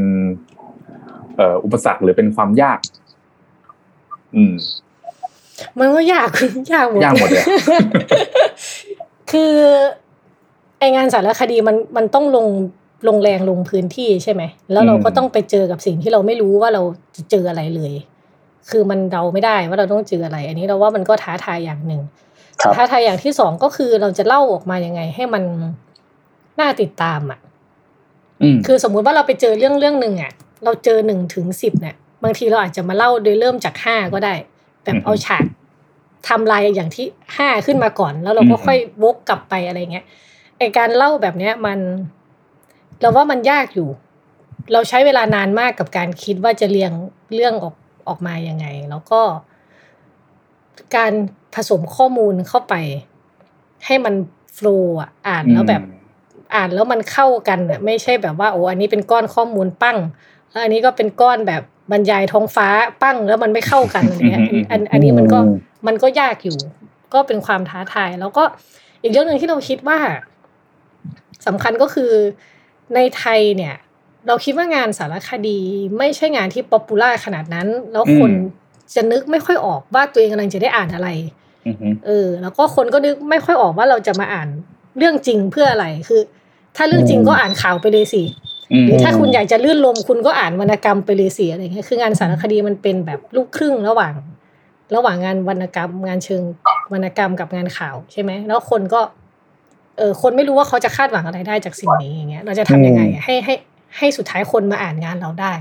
เอ่ออุปสรรคหรือเป็นความยาก อืมมันก็ยากยากหมดยากหมดเลยอะ คือไองานสารคดีมันมันต้องลงลงแรงลงพื้นที่ใช่ไหม แล้วเราก็ต้องไปเจอกับสิ่งที่เราไม่รู้ว่าเราจะเจออะไรเลย คือมันเดาไม่ได้ว่าเราต้องเจออะไร อันนี้เราว่ามันก็ท้าทายอย่างหนึ่งครับท้าทายอย่างที่สองก็คือเราจะเล่าออกมายังไง ให้มันน่าติดตามอะอืมคือสมมุติว่าเราไปเจอเรื่องเรื่องหนึ่งอะ เราเจอหนึ่งถึงสิบเนี่ยบางทีเราอาจจะมาเล่าโดยเริ่มจากห้าก็ได้แบบเอาฉาก ทำลายอย่างที่ห้าขึ้นมาก่อน แล้วเราก็ค่อยวกกลับไปอะไรเงี้ยไอการเล่าแบบเนี้ยมัน เราว่ามันยากอยู่ เราใช้เวลานานมากกับการคิดว่าจะเรียงเรื่องออกออกมายังไง แล้วก็ การผสมข้อมูลเข้าไป ให้มันโฟล์อะอ่านแล้วแบบอ่านแล้วมันเข้ากันอะไม่ใช่แบบว่าโอ้อันนี้เป็นก้อนข้อมูลปั้งแล้วอันนี้ก็เป็นก้อนแบบบรรยายท้องฟ้าปั้งแล้วมันไม่เข้ากันอะไรเงี้ยอันอันอันนี้มันก็อื มมันก็ยากอยู่ ก็เป็นความท้าทาย แล้วก็อีกเรื่องหนึ่งที่เราคิดว่าสำคัญก็คือในไทยเนี่ย เราคิดว่างานสารคดีไม่ใช่งานที่ป๊อปปูล่าขนาดนั้น แล้วคนอืมจะนึกไม่ค่อยออกว่าตัวเองกำลังจะได้อ่านอะไรอืมอืมเออ แล้วก็คนก็นึกไม่ค่อยออกว่าเราจะมาอ่านเรื่องจริงเพื่ออะไรคือ ถ้าเรื่องจริงก็อ่านข่าวไปเลยสิอืมหรือถ้าคุณอยากจะลื่นลมคุณก็อ่านวรรณกรรมไปเลยสิอะไรเงี้ยคืองานสารคดีมันเป็นแบบลูกครึ่งระหว่าง ระหว่างงานวรรณกรรม งานเชิงวรรณกรรมกับงานข่าวใช่ไหมแล้วคนก็ เออคนไม่รู้ว่าเขาจะคาดหวังอะไรได้จากสิ่งนี้อย่างเงี้ย เราจะทำยังไงอะให้ให้ ให้สุดท้ายคนมาอ่านงานเราได้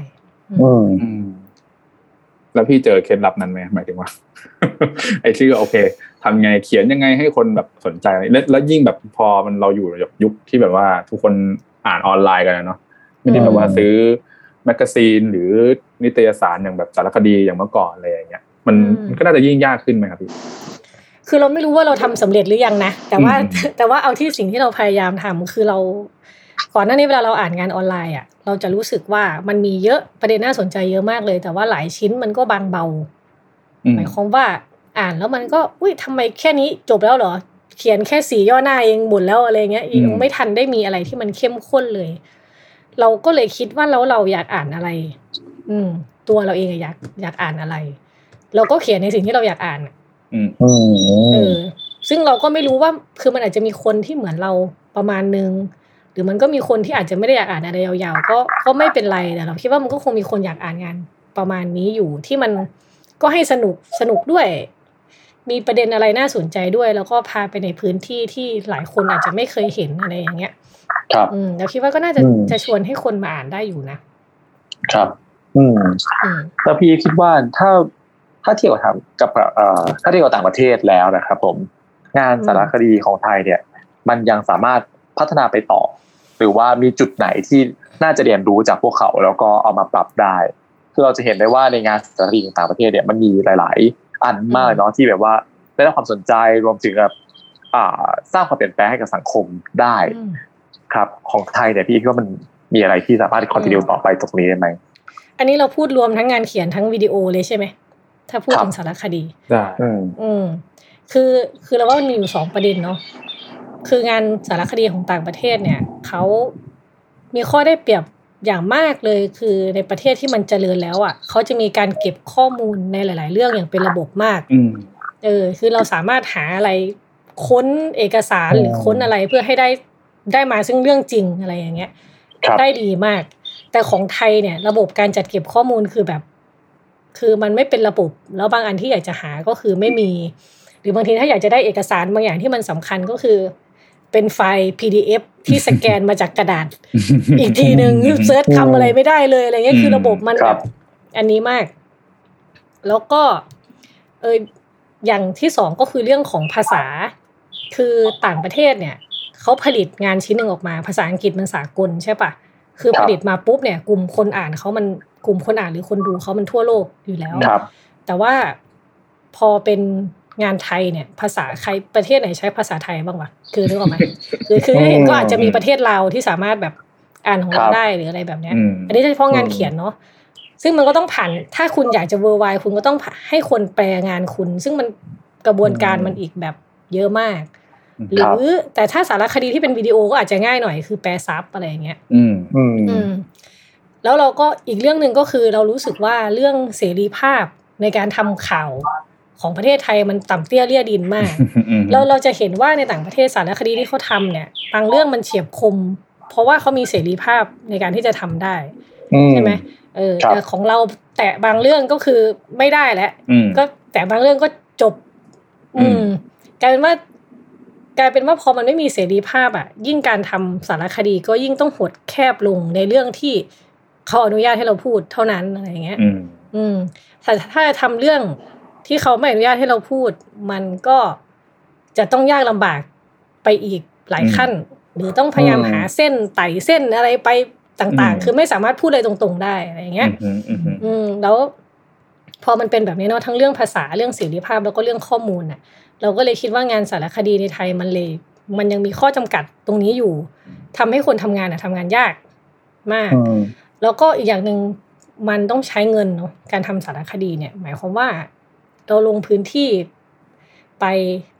อืมอืมแล้วพี่เจอเคล็ดลับนั้นไหมหมายถึงว่า ไอ้ที่โอเคทำไงเขียนยังไงให้คนแบบสนใจแล้วแล้วยิ่งแบบพอมันเราอยู่ในยุคที่แบบว่าทุกคนอ่านออนไลน์กันนะเนาะไม่ได้แบบว่าซื้อแมกกาซีนหรือนิตยสารอย่างแบบสารคดีอย่างเมื่อก่อนอะไรอย่างเงี้ย มันอืมมันก็น่าจะยิ่งยากขึ้นไหมครับพี่คือเราไม่รู้ว่าเราทำสำเร็จหรือยังนะแต่ว่าอืมแต่ว่าเอาที่สิ่งที่เราพยายามทำคือเราก่อนหน้านี้เวลาเราอ่านงานออนไลน์อะเราจะรู้สึกว่ามันมีเยอะประเด็นน่าสนใจเยอะมากเลย แต่ว่าหลายชิ้นมันก็บางเบาอืมหมายความว่าอ่านแล้วมันก็อุ้ยทำไมแค่นี้จบแล้วเหรอ เขียนแค่สีย่อหน้าเองหมดแล้วอะไรเงี้ยยังไม่ทันได้มีอะไรที่มันเข้มข้นเลย เราก็เลยคิดว่าแล้วเราอยากอ่านอะไร อืม ตัวเราเองอะอยากอยากอ่านอะไร เราก็เขียนในสิ่งที่เราอยากอ่านอะอืมอืเอมอซึ่งเราก็ไม่รู้ว่าคือมันอาจจะมีคนที่เหมือนเราประมาณนึงหรือมันก็มีคนที่อาจจะไม่ได้อยากอ่านอะไรยาวๆก็ก็ไม่เป็นไรแต่เราคิดว่ามันก็คงมีคนอยากอ่านงานประมาณนี้อยู่ที่มันก็ให้สนุกสนุกด้วย มีประเด็นอะไรน่าสนใจด้วย แล้วก็พาไปในพื้นที่ที่หลายคนอาจจะไม่เคยเห็นอะไรอย่างเงี้ย ครับ อืมเราคิดว่าก็น่าจะอืมจะชวนให้คนมาอ่านได้อยู่นะครับ อืมอืมแล้วพี่คิดว่าถ้า ถ้าเทียบกับทางกับเอ่อถ้าเทียบกับต่างประเทศแล้วนะครับ ผม งานสารคดีของไทยเนี่ย มันยังสามารถพัฒนาไปต่อ หรือว่ามีจุดไหนที่น่าจะเรียนรู้จากพวกเขาแล้วก็เอามาปรับได้คือเราจะเห็นได้ว่าในงานสารคดีของต่างประเทศเนี่ยมันมีหลาย ๆ อันมากเนาะที่แบบว่าได้รับความสนใจรวมถึงแบบอ่าสร้างความเปลี่ยนแปลงให้กับสังคมได้อืมครับ ของไทยเนี่ยพี่คิดว่ามันมีอะไรที่สามารถคอนติเนียต่อไปตรงนี้ได้ไหม อันนี้เราพูดรวมทั้งงานเขียนทั้งวิดีโอเลยใช่ไหม ถ้าพูดครับถึงสารคดีได้อืมอืมคือคือเราว่ามันมีอยู่สองประเด็นเนาะคืองานสารคดีของต่างประเทศเนี่ยเขามีข้อได้เปรียบอย่างมากเลยคือในประเทศที่มันเจริญแล้วอะเขาจะมีการเก็บข้อมูลในหลาย ๆ เรื่องอย่างเป็นระบบมากอืมเออ คือเราสามารถหาอะไรค้นเอกสารหรือค้นอะไรเพื่อให้ได้ได้มาซึ่งเรื่องจริงอะไรอย่างเงี้ยครับได้ดีมาก แต่ของไทยเนี่ย ระบบการจัดเก็บข้อมูลคือแบบ คือมันไม่เป็นระบบ แล้วบางอันที่อยากจะหาก็คือไม่มี หรือบางทีถ้าอยากจะได้เอกสารบางอย่างที่มันสำคัญก็คือ เป็นไฟล์ PDF ที่สแกนมาจากกระดาษ อีกทีหนึ่งเซิร์ชคำอะไรไม่ได้เลยอะไรเงี้ยคือระบบมันคแบรับบอันนี้มาก แล้วก็เอออย่างที่สองก็คือเรื่องของภาษา คือต่างประเทศเนี่ยเขาผลิตงานชิ้นหนึ่งออกมา ภาษาอังกฤษมันสากลใช่ปะคือครับผลิตมาปุ๊บเนี่ย กลุ่มคนอ่านเขามัน กลุ่มคนอ่านหรือคนดูเขามันทั่วโลกอยู่แล้วครับแต่ว่าพอเป็นงานไทยเนี่ย ภาษาใครประเทศไหนใช้ภาษาไทยบ้างวะคือนึกออกไหมคือคือเห็นก็อาจจะมีประเทศเราวที่สามารถแบบอ่านของเราครับได้หรืออะไรแบบเนี้ยอืมอันนี้เฉพาะงานเขียนเนาะซึ่งมันก็ต้องผ่านถ้าคุณอยากจะเวอร์ไวคุณก็ต้องให้คนแปลงานคุณ ซึ่งมันกระบวนการมันอีกแบบเยอะมาก หรือแต่ถ้าสารคดีที่เป็นวิดีโอก็อาจจะง่ายหน่อยคือแปลซับอะไรอย่างเงี้ย อืมอืมอืม แล้วเราก็อีกเรื่องหนึ่งก็คือเรารู้สึกว่าเรื่องเสรีภาพในการทำข่าวของประเทศไทยมันต่ำเตี้ยเลี่ยดินมากเราเราจะเห็นว่าในต่างประเทศสารคดีที่เขาทำเนี่ยบางเรื่องมันเฉียบคม เพราะว่าเขามีเสรีภาพในการที่จะทำได้ใช่ไหมเออครับแต่ของเราแตะบางเรื่องก็คือไม่ได้แล้วอืมก็แต่บางเรื่องก็จบ อือืมมกลายเป็นว่ากลายเป็นว่าพอมันไม่มีเสรีภาพอะ ยิ่งการทำสารคดีก็ยิ่งต้องหดแคบลงในเรื่องที่ เขาอนุญาตให้เราพูดเท่านั้นอะไรอย่างเงี้ย อืมอืมแต่ถ้าจะทำเรื่องที่เขาไม่อนุญาตให้เราพูด มันก็จะต้องยากลำบากไปอีกหลายขั้น หรือต้องพยายามอืมหาเส้นไต่เส้นอะไรไปต่างอืมๆคือไม่สามารถพูดอะไรตรงๆได้อะไรอย่างเงี้ยอืมอืมอืมอืมแล้วพอมันเป็นแบบนี้เนาะทั้งเรื่องภาษาเรื่องเสรีภาพแล้วก็เรื่องข้อมูลน่ะ เราก็เลยคิดว่างานสารคดีในไทยมันเลย มันยังมีข้อจำกัดตรงนี้อยู่ทำให้คนทำงานอะทำงานยากมากอืม แล้วก็อีกอย่างหนึ่งมันต้องใช้เงินเนาะการทำสารคดีเนี่ย หมายความว่า เราลงพื้นที่ไป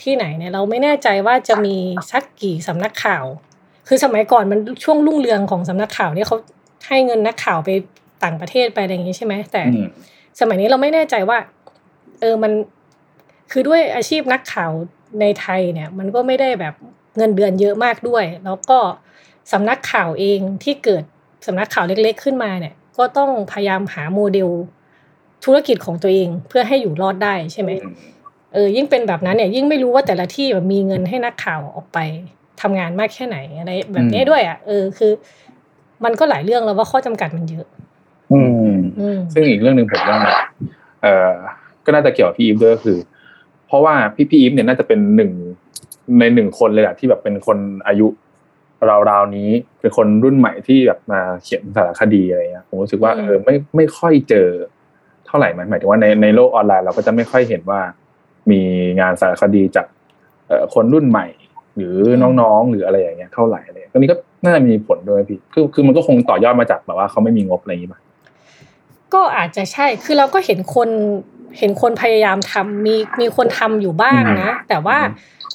ที่ไหนเนี่ย เราไม่แน่ใจว่าจะมีสักกี่สำนักข่าว คือสมัยก่อนมันช่วงรุ่งเรืองของสำนักข่าวเนี่ยเขาให้เงินนักข่าวไปต่างประเทศไปอะไรอย่างงี้ใช่ไหมแต่อืมสมัยนี้เราไม่แน่ใจว่า เออมันคือด้วยอาชีพนักข่าวในไทยเนี่ย มันก็ไม่ได้แบบเงินเดือนเยอะมากด้วย แล้วก็สำนักข่าวเองที่เกิด สำนักข่าวเล็กๆ ขึ้นมาเนี่ยก็ต้องพยายามหาโมเดลธุรกิจของตัวเองเพื่อให้อยู่รอดได้ใช่ไหมเออยิ่งเป็นแบบนั้นเนี่ยยิ่งไม่รู้ว่าแต่ละที่แบบมีเงินให้นักข่าวออกไปทำงานมากแค่ไหนอะไรแบบนี้ด้วยอะเออคือ มันก็หลายเรื่องแล้วว่าข้อจำกัดมันเยอะอืมอืมซึ่งอีกเรื่องหนึ่งผมว่าเอ่อก็น่าจะเกี่ยวกับพี่อีฟด้วยก็คือ เพราะว่าพี่พี่อีฟเนี่ยน่าจะเป็นหนึ่งในหนึ่งคนเลยแหละที่แบบเป็นคนอายุ ราวๆนี้เป็นคนรุ่นใหม่ที่แบบมาเขียนสารคดีอะไรเงี้ยผมรู้สึกว่าอืมเออไม่ไม่ค่อยเจอ เท่าไหร่หมายหมายถึงว่าในในโลกออนไลน์เราก็จะไม่ค่อยเห็นว่า มีงานสารคดีจากเอ่อคนรุ่นใหม่ หรือน้องๆหรืออะไรอย่างเงี้ยเท่าไหร่อะไรก็นี่ก็น่าจะมีผลด้วยพี่คือคือมันก็คงต่อยอดมาจากแบบว่าเขาไม่มีงบอะไรอย่างงี้ป่ะก็อาจจะใช่คือเราก็เห็นคนเห็นคนพยายามทำมีมีคนทำอยู่บ้างนะ แต่ว่า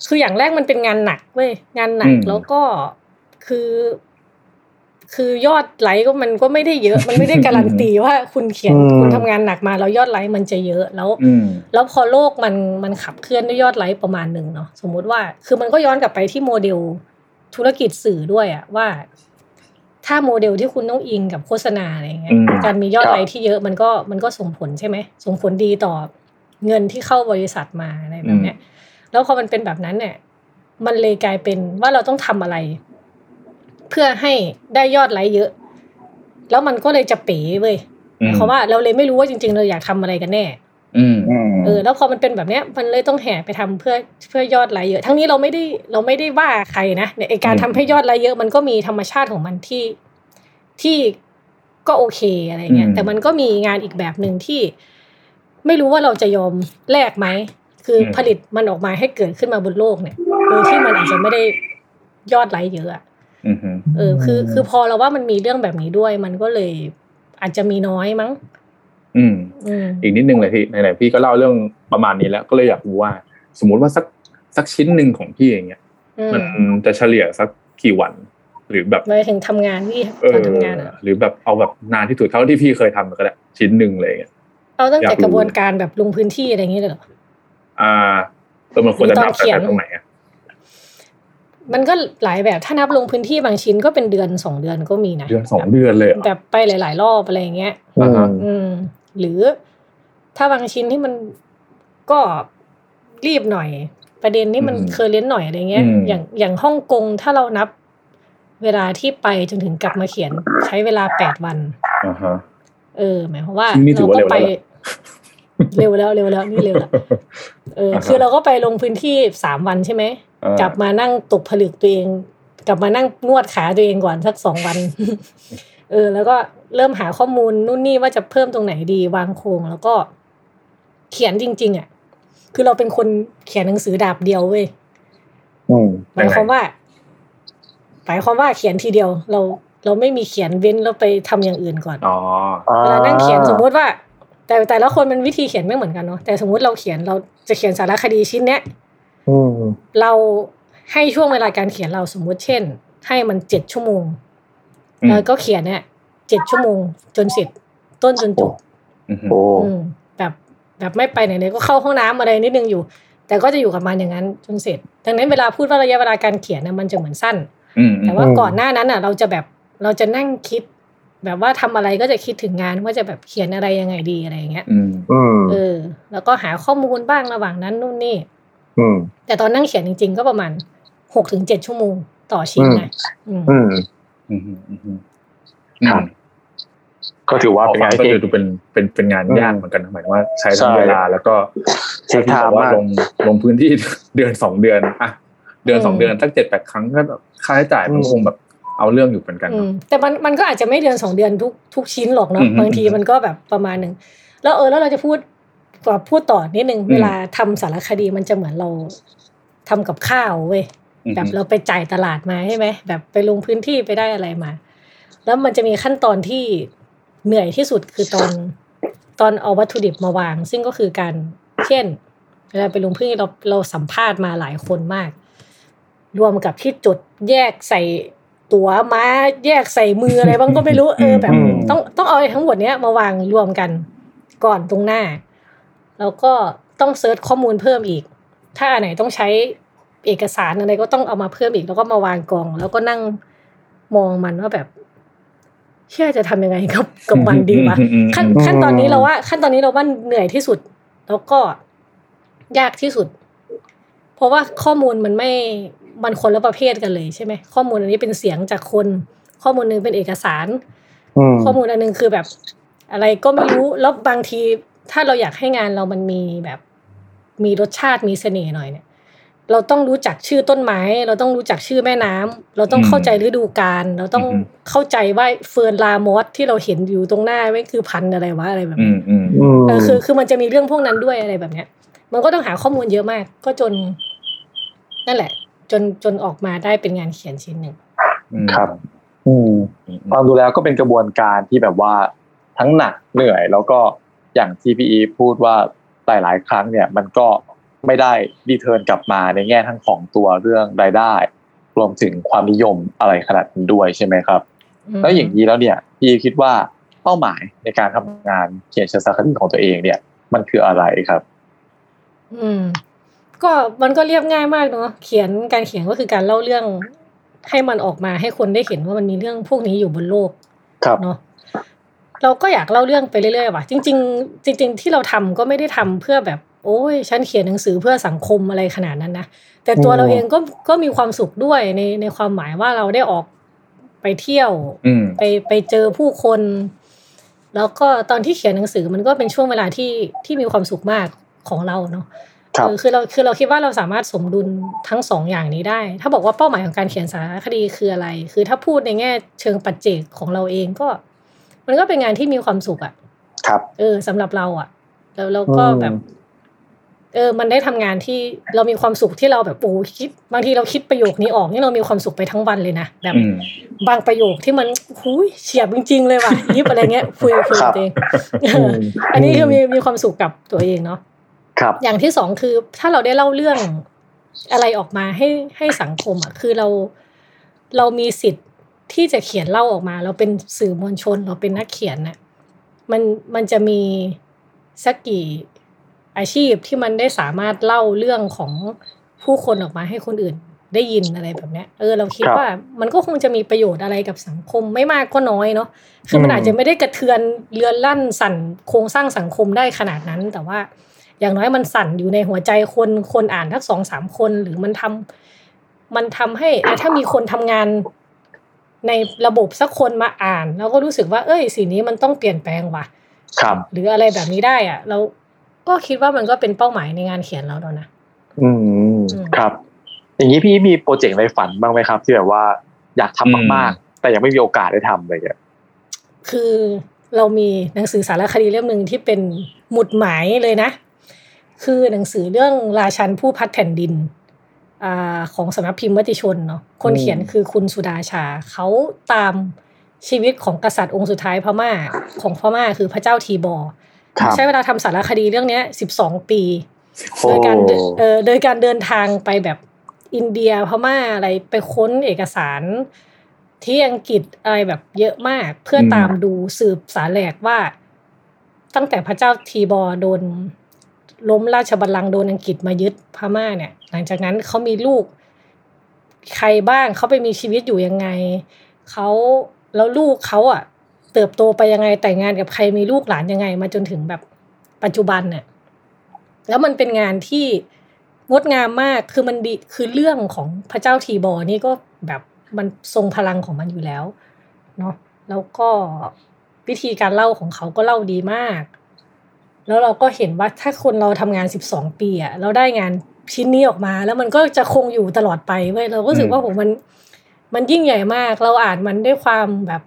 คืออย่างแรกมันเป็นงานหนักเว้ยงานหนักอืมแล้วก็ คือ คือยอดไลค์ก็มันก็ไม่ได้เยอะ มันไม่ได้การันตีว่าคุณเขียนอืมคุณทำงานหนักมาแล้วยอดไลค์มันจะเยอะแล้วอืมแล้วพอโลกมันมันขับเคลื่อนด้วยยอดไลค์ประมาณหนึ่งเนาะสมมุติว่า คือมันก็ย้อนกลับไปที่โมเดลธุรกิจสื่อด้วยอะว่า ถ้าโมเดลที่คุณต้องอิงกับโฆษณาอะไรอย่างเงี้ยอืมการมียอดครับไลค์ที่เยอะมันก็มันก็ส่งผลใช่ไหมส่งผลดีต่อเงินที่เข้าบริษัทมาอะไรแบบเนี้ยแล้วพอมันเป็นแบบนั้นเนี่ย มันเลยกลายเป็นว่าเราต้องทำอะไร เพื่อให้ได้ยอดไลค์เยอะ แล้วมันก็เลยจะเป๋เว้ยหมายความว่าเราเลยไม่รู้ว่าจริง ๆ เราอยากทำอะไรกันแน่อืมอืมเออ แล้วพอมันเป็นแบบเนี้ย มันเลยต้องแห่ไปทำเพื่อเพื่อยอดไลค์เยอะ ทั้งนี้เราไม่ได้เราไม่ได้ว่าใครนะในไอการอืมทำให้ยอดไลค์เยอะ มันก็มีธรรมชาติของมันที่ที่ก็โอเคอะไรเงี้ยแต่มันก็มีงานอีกแบบหนึ่งที่ไม่รู้ว่าเราจะยอมแลกไหมคือผลิตมันออกมาให้เกิดขึ้นมาบนโลกเนี่ยโดยที่มันอาจจะไม่ได้ยอดไลค์เยอะอะอืมฮึ เออ คือ คือพอเราว่ามันมีเรื่องแบบนี้ด้วย มันก็เลยอาจจะมีน้อยมั้งอืมอืมอีกนิดนึงเลยพี่ไหนๆพี่ก็เล่าเรื่องประมาณนี้แล้ว ก็เลยอยากรู้ว่า สมมุติว่าสักสักชิ้นหนึ่งของพี่อย่างเงี้ยอืมมันจะเฉลี่ยสักกี่วัน หรือแบบหมายถึงทำงานพี่เอตอนอทำงานอะหรือแบบเอาแบบนานที่สุดเท่าที่พี่เคยทำก็ได้ชิ้นหนึ่งเลยอย่างเงี้ยเอาตั้งอยาแต่กรู้กระบวนการแบบลงพื้นที่อะไรอย่างเงี้ยเลยเหรออ่าเออมันควรจะหรือตนัอบนเขียนแต่ตรงไหนอะ มันก็หลายแบบถ้านับลงพื้นที่บางชิ้นก็เป็นเดือนสองเดือนก็มีนะเดือนสองเดือนเลยเหรอแบบไปหลาย ๆ รอบอะไรอย่างเงี้ยอ่าฮะอืมหรือถ้าบางชิ้นที่มันก็รีบหน่อย ประเด็นที่มันเคอร์เรนต์หน่อยอะไรเงี้ย อย่างอย่างฮ่องกงถ้าเรานับเวลาที่ไปจนถึงกลับมาเขียนใช้เวลาแปดวันอ่าฮะเออ หมายความว่านี่ถือว่าก็เร็วไปแล้วเหรอเร็วแล้วเร็วแล้วนี่เร็วแล้วเออ คือเราก็ไปลงพื้นที่สามวันใช่ไหมเออ กลับมานั่งตกผลึกตัวเอง กลับมานั่งนวดขาตัวเองก่อนสักสองวัน เออ แล้วก็เริ่มหาข้อมูลนู่นนี่ว่าจะเพิ่มตรงไหนดีวางโครงแล้วก็เขียนจริง ๆอะคือเราเป็นคนเขียนหนังสือดาบเดียวเว้ยอืมหมายความว่าหมายความว่าเขียนทีเดียว เราเราไม่มีเขียนเว้นแล้วไปทำอย่างอื่นก่อนอ๋อเวลานั่งเขียนสมมุติว่า แต่แต่ละคนมันวิธีเขียนไม่เหมือนกันเนาะแต่สมมุติเราเขียนเราจะเขียนสารคดีชิ้นเนี้ยอืม เราให้ช่วงเวลาการเขียนเราสมมุติเช่น ให้มันเจ็ดชั่วโมงอืมแล้วก็เขียนเนี่ยเจ็ดชั่วโมง จนเสร็จต้นจนจบอืมโอ้อืมแบบแบบไม่ไปไหนๆก็เข้าห้องน้ำอะไรนิดนึงอยู่ แต่ก็จะอยู่กับมันอย่างนั้นจนเสร็จ ดังนั้นเวลาพูดว่าระยะเวลาการเขียนนะมันจะเหมือนสั้นอืมแต่ว่าก่อนหน้านั้นอะ เราจะแบบเราจะนั่งคิด แบบว่าทำอะไรก็จะคิดถึงงานว่าจะแบบเขียนอะไรยังไงดีอะไรอย่างเงี้ยอืมอืมเออ แล้วก็หาข้อมูลบ้างระหว่างนั้นนู่นนี่อืม แต่ตอนนั่งเขียนจริง ๆ ก็ประมาณหกถึงเจ็ดชั่วโมงต่อชิ้นนะอืมอืมอืมอืมอืมครับก็ถือว่าพอเป็นฟังางนก็ที่ดูเป็นเป็นเป็นงานอืมยากเหมือนกันนะหมายถึงว่าใช้ทั้งใช่เวลาแล้วก็ใช้ที่แบบว่า time มากลงลงพื้นที่เดือนสองเดือนอะเดือนสองเดือนสักเจ็ดแปดครั้งก็แบบค่าใช้จ่ายมันคงแบบเอาเรื่องอยู่เหมือนกันอืเนมอะแต่มันมันก็อาจจะไม่เดือนสองเดือนทุกทุกชิ้นหรอกเนาะอืมบางทีมันก็แบบประมาณหนึ่งแล้วเออแล้วเราจะพูด กว่าพูดต่อนิดนึงอืมเวลาทำสารคดีมันจะเหมือนเราทำกับข้าวเว้ยอืมแบบเราไปจ่ายตลาดมาใช่ไหมแบบไปลงพื้นที่ไปได้อะไรมา แล้วมันจะมีขั้นตอนที่เหนื่อยที่สุดคือตอนตอนเอาวัตถุดิบมาวาง ซึ่งก็คือการเช่นเวลาไปลงพื้นที่เราเราสัมภาษณ์มาหลายคนมาก รวมกับที่จดแยกใส่ตั๋วม้าแยกใส่มืออะไรบ้างก็ไม่รู้เออแบบอืมต้องต้องเอาไอ้ทั้งหมดเนี้ยมาวางรวมกันก่อนตรงหน้า แล้วก็ต้องเซิร์ชข้อมูลเพิ่มอีก ถ้าอันไหนต้องใช้เอกสารอะไรก็ต้องเอามาเพิ่มอีก แล้วก็มาวางกอง แล้วก็นั่งมองมันว่าแบบเชื่อจะทำยังไงกับกับมันดีวะอืมอืมขั้นขั้นตอนนี้เราว่า ขั้นตอนนี้เราว่าเหนื่อยที่สุด แล้วก็ยากที่สุด เพราะว่าข้อมูลมันไม่มันคนละประเภทกันเลยใช่ไหมข้อมูลอันนี้เป็นเสียงจากคน ข้อมูลหนึงเป็นเอกสารอืมข้อมูลอันหนึงคือแบบ อะไรก็ไม่รู้แล้วบางที ถ้าเราอยากให้งานเรามันมีแบบมีรสชาติมีเสน่ห์หน่อยเนี่ย เราต้องรู้จักชื่อต้นไม้ เราต้องรู้จักชื่อแม่น้ำเราต้องเข้าใจฤดูกาลเราต้องอืมเข้าใจว่าเฟิร์นลามอสที่เราเห็นอยู่ตรงหน้าไม่คือพันธุ์อะไรวะอะไรแบบอืนี้มอืมอืมเออคือคือมันจะมีเรื่องพวกนั้นด้วยอะไรแบบเนี้ย มันก็ต้องหาข้อมูลเยอะมาก ก็จน นั่นแหละ จนจนออกมาได้เป็นงานเขียนชิ้นหนึ่งครับ อืมอืมฟังดูแล้วก็เป็นกระบวนการที่แบบว่าทั้งหนักเหนื่อยแล้วก็ อย่างที่พี่อีฟพูดว่าหลายๆครั้งเนี่ยมันก็ไม่ได้ดีเทิร์นกลับมาในแง่ทั้งของตัวเรื่องรายได้ รวมถึงความนิยมอะไรขนาดนั้นด้วยใช่ไหมครับ แล้วอย่างนี้แล้วเนี่ยพี่อีฟคิดว่าเป้าหมายในการทำงานเขียนเชิงสารคดีของตัวเองเนี่ย มันคืออะไรครับ อืม ก็มันก็เรียบง่ายมากเนาะเขียนการเขียนก็คือการเล่าเรื่องให้มันออกมาให้คนได้เห็นว่ามันมีเรื่องพวกนี้อยู่บนโลกครับเนาะ เราก็อยากเล่าเรื่องไปเรื่อยๆว่ะจริง ๆ จริง ๆ ที่เราทำก็ไม่ได้ทำเพื่อแบบ โอ้ยฉันเขียนหนังสือเพื่อสังคมอะไรขนาดนั้นนะแต่ตัวอืมเราเองก็ก็มีความสุขด้วยในในความหมายว่าเราได้ออกไปเที่ยวอืมไปไปเจอผู้คน แล้วก็ตอนที่เขียนหนังสือมันก็เป็นช่วงเวลาที่ที่มีความสุขมากของเราเนาะครับเออคือเราคือเราคิดว่าเราสามารถสมดุลทั้งสองอย่างนี้ได้ ถ้าบอกว่าเป้าหมายของการเขียนสารคดีคืออะไร คือถ้าพูดในแง่เชิงปัจเจกของเราเองก็ มันก็เป็นงานที่มีความสุขอะครับ เออสำหรับเราอะแล้วเราก็อืมแบบ เออ มันได้ทำงานที่เรามีความสุขที่เราแบบโอ้คิด บางทีเราคิดประโยคนี้ออกนี่เรามีความสุขไปทั้งวันเลยนะแบบอืมบางประโยคที่มันหุยเฉียบจริง ๆ เลยว่ะยิบอะไรเงี้ยคุยคุยกับตัวเองเอออันนี้คือมีมีความสุขกับตัวเองเนาะครับ อย่างที่สองคือถ้าเราได้เล่าเรื่องอะไรออกมาให้ให้สังคมอะคือเราเรามีสิทธิ์ ที่จะเขียนเล่าออกมา เราเป็นสื่อมวลชนเราเป็นนักเขียนน่ะมันมันจะมีสักกี่อาชีพที่มันได้สามารถเล่าเรื่องของผู้คนออกมาให้คนอื่นได้ยินอะไรแบบเนี้ยเออเราคิดครับว่ามันก็คงจะมีประโยชน์อะไรกับสังคมไม่มากก็น้อยเนาะคือมันอืมอาจจะไม่ได้กระเทือนเรือนลั่นสั่นโครงสร้างสังคมได้ขนาดนั้น แต่ว่าอย่างน้อยมันสั่นอยู่ในหัวใจคนคนอ่านทักสองสามคนหรือมันทำมันทำให้อะถ้ามีคนทำงาน ในระบบสักคนมาอ่าน แล้วก็รู้สึกว่าเอ้ยสิ่งนี้มันต้องเปลี่ยนแปลงว่ะครับ หรืออะไรแบบนี้ได้อะ เราก็คิดว่ามันก็เป็นเป้าหมายในงานเขียนเราแล้วนะอืมอืมครับ อย่างนี้พี่มีโปรเจกต์ในฝันบ้างไหมครับที่แบบว่าอยากทำมากๆ แต่ยังไม่มีโอกาสได้ทำอะไรอย่างเงี้ยคือเรามีหนังสือสารคดีเล่มหนึ่งที่เป็นหมุดหมายเลยนะ คือหนังสือเรื่องราชันผู้พัดแผ่นดินอ่า ของสำนักพิมพ์มติชนเนาะคนเขียนคือคุณสุดาชาเขาตามชีวิตของกษัตริย์องค์สุดท้ายพม่าของพม่าคือพระเจ้าทีบอร์ครับใช้เวลาทำสารคดีเรื่องเนี้สิบสองปีโอ้โดยการเดินเออโดยการเดินทางไปแบบอินเดียพม่าอะไรไปค้นเอกสารที่อังกฤษอะไรแบบเยอะมากเพื่อตามดูสืบสารแหลกว่า ตั้งแต่พระเจ้าทีบอร์โดนล้มราชบัลลังก์โดนอังกฤษมายึดพม่าเนี่ย หลังจากนั้นเขามีลูก ใครบ้างเขาไปมีชีวิตอยู่ยังไงเขาแล้วลูกเขาอะ เติบโตไปยังไงแต่งงานกับใครมีลูกหลานยังไง มาจนถึงแบบปัจจุบันเนี่ยแล้วมันเป็นงานที่งดงามมากคือมันดีคือเรื่องของพระเจ้าทีบอนี่ก็แบบมันทรงพลังของมันอยู่แล้วเนาะแล้วก็วิธีการเล่าของเขาก็เล่าดีมาก แล้วเราก็เห็นว่าถ้าคนเราทำงานสิบสองปีอะเราได้งาน ชิ้นนี้ออกมา แล้วมันก็จะคงอยู่ตลอดไปเว้ยเราก็รู้สึกว่าผมมันมันยิ่งใหญ่มาก เราอ่านมันด้วยความแบบ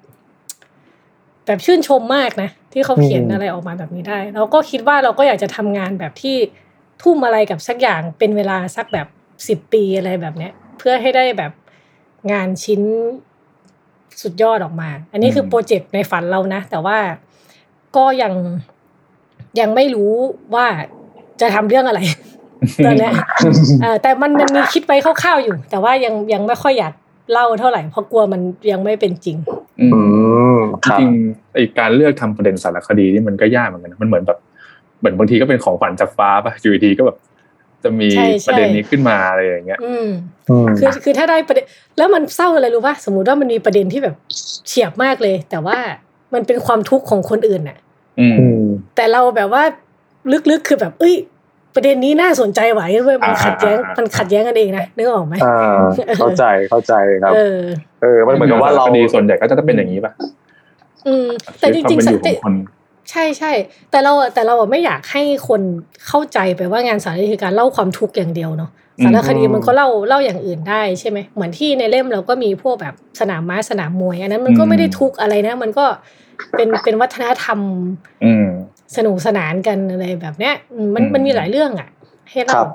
แบบชื่นชมมากนะ ที่เขาเขียนอะไรออกมาแบบนี้ได้ เราก็คิดว่าเราก็อยากจะทำงานแบบที่ทุ่มอะไรกับสักอย่างเป็นเวลาสักแบบสิบปีอะไรแบบเนี้ย เพื่อให้ได้แบบงานชิ้นสุดยอดออกมา อันนี้คือโปรเจกต์ในฝันเรานะ แต่ว่าก็ยังยังไม่รู้ว่าจะทำเรื่องอะไร ตอนเนี้ยเออแต่มันมันมีคิดไปคร่าวๆอยู่ แต่ว่ายังยังไม่ค่อยอยากเล่าเท่าไหร่เพราะกลัวมันยังไม่เป็นจริงอือืมมครับจริงๆไอการเลือกทำประเด็นสารคดีนี่มันก็ยากเหมือนกันนะมันเหมือนแบบเหมือนบางทีก็เป็นของขวัญจากฟ้าป่ะอยู่ดีๆก็แบบจะมีใช่ใช่ประเด็นนี้ขึ้นมาอะไรอย่างเงี้ยอืมอืมคือคือถ้าได้ประเด็นแล้วมันเศร้าอะไรรู้ป่ะสมมุติว่ามันมีประเด็นที่แบบเฉียบมากเลย แต่ว่ามันเป็นความทุกข์ของคนอื่นน่ะอืมอืมแต่เราแบบว่าลึกๆคือแบบ เอ้ย ประเด็นนี้น่าสนใจไหวเว้ยมันอ่าขัดแย้งอ่าอ่ามัมันขัดแย้งกันเองนะนึกออกไหมอ่าเข้าใจเข้าใจครับเออเออมันเหมือนกับว่าเราคดีส่วนใหญ่ก็จะเป็นอย่างนี้ป่ะอืม แต่จริงความๆเป็นอยู่ขแต่องคนใช่ใช่แต่เราอะแต่เราอะไม่อยากให้คนเข้าใจไปว่างานสารคดีคือการเล่าความทุกข์อย่างเดียวเนาะสารคดีมันก็เล่าเล่าอย่างอื่นได้ใช่ไหมเหมือนที่ในเล่มเราก็มีพวกแบบสนามม้าสนามมวยอันนั้นมันก็ไม่ได้ทุกข์อะไรนะ มันก็เป็นเป็นวัฒนธรรมอืม สนุกสนานกันอะไรแบบเนี้ยอืมมันอืมมันมีหลายเรื่องอะ ให้ครัเล่าบ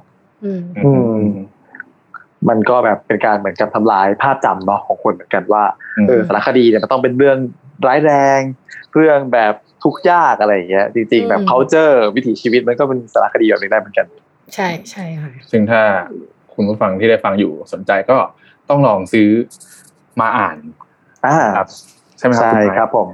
อืมอืมมันก็แบบเป็นการเหมือนกับทำลายภาพจำเนาะของคนเหมือนกันว่าเออสารคดีเนี่ยมันต้องเป็นเรื่องร้ายแรง เรื่องแบบทุกข์ยากอะไรอย่างเงี้ยจริง ๆ แบบอืม culture วิถีชีวิตมันก็เป็นสารคดีแบบนี้ได้เหมือนกัน ใช่ใช่ค่ะซึ่งถ้าคุณผู้ฟังที่ได้ฟังอยู่สนใจก็ต้องลองซื้อมาอ่านอ่าครับใช่ไหมครับใช่ณไม้ครับผม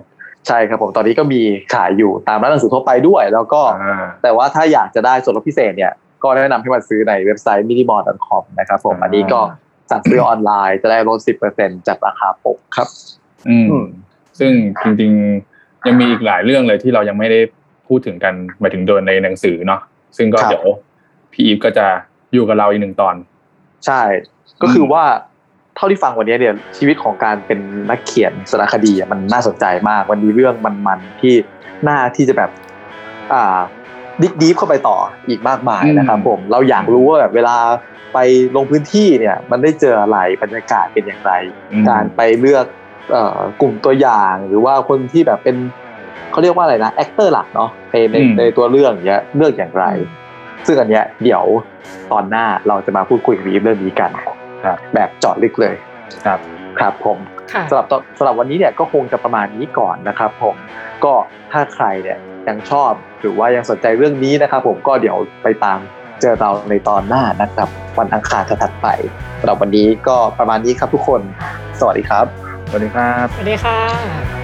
ใช่ครับผมตอนนี้ก็มีขายอยู่ตามร้านหนังสือทั่วไปด้วย แล้วก็อ่าแต่ว่าถ้าอยากจะได้ส่วนลดพิเศษเนี่ยก็แนะนำให้มาซื้อในเว็บไซต์ minimall.com นะครับผมอ่าอันนี้ก็สั่งซื้อออนไลน์จะได้ลด 10%จากราคาปกครับอืมอืม ซึ่งจริงๆ ยังมีอีกหลายเรื่องเลยที่เรายังไม่ได้พูดถึงกันหมายถึงโดยในหนังสือเนาะซึ่งก็ครับเดี๋ยวพี่อีฟก็จะอยู่กับเราอีกหนึ่งตอน ใช่ ก็คือว่า เท่าที่ฟังวันนี้เนี่ยชีวิตของการเป็นนักเขียนสารคดีอะมันน่าสนใจมากมันมีเรื่องมันๆที่น่าที่จะแบบอ่าดิกดีฟเข้าไปต่ออีกมากมายนะครับอืมผมเราอยากรู้ว่าแบบเวลาไปลงพื้นที่เนี่ยมันได้เจออะไรบรรยากาศเป็นอย่างไรอืมการไปเลือกเอ่อกลุ่มตัวอย่างหรือว่าคนที่แบบเป็นเขาเรียกว่าอะไรนะ actor หลักเนาะในในอืมในตัวเรื่องเนี้ยเลือกอย่างไร ซึ่งอันเนี้ยเดี๋ยวตอนหน้าเราจะมาพูดคุยกับพี่อีฟเรื่องนี้กัน ครับแบบเจาะลึกเลยครับครับผมค่ะสำหรับตอนสำหรับวันนี้เนี่ยก็คงจะประมาณนี้ก่อนนะครับผมก็ถ้าใครเนี่ยยังชอบหรือว่ายังสนใจเรื่องนี้นะครับผมก็เดี๋ยวไปตามเจอเราในตอนหน้านะครับ วันอังคารถัดๆไปสำหรับวันนี้ก็ประมาณนี้ครับทุกคน สวัสดีครับ สวัสดีครับ สวัสดีค่ะ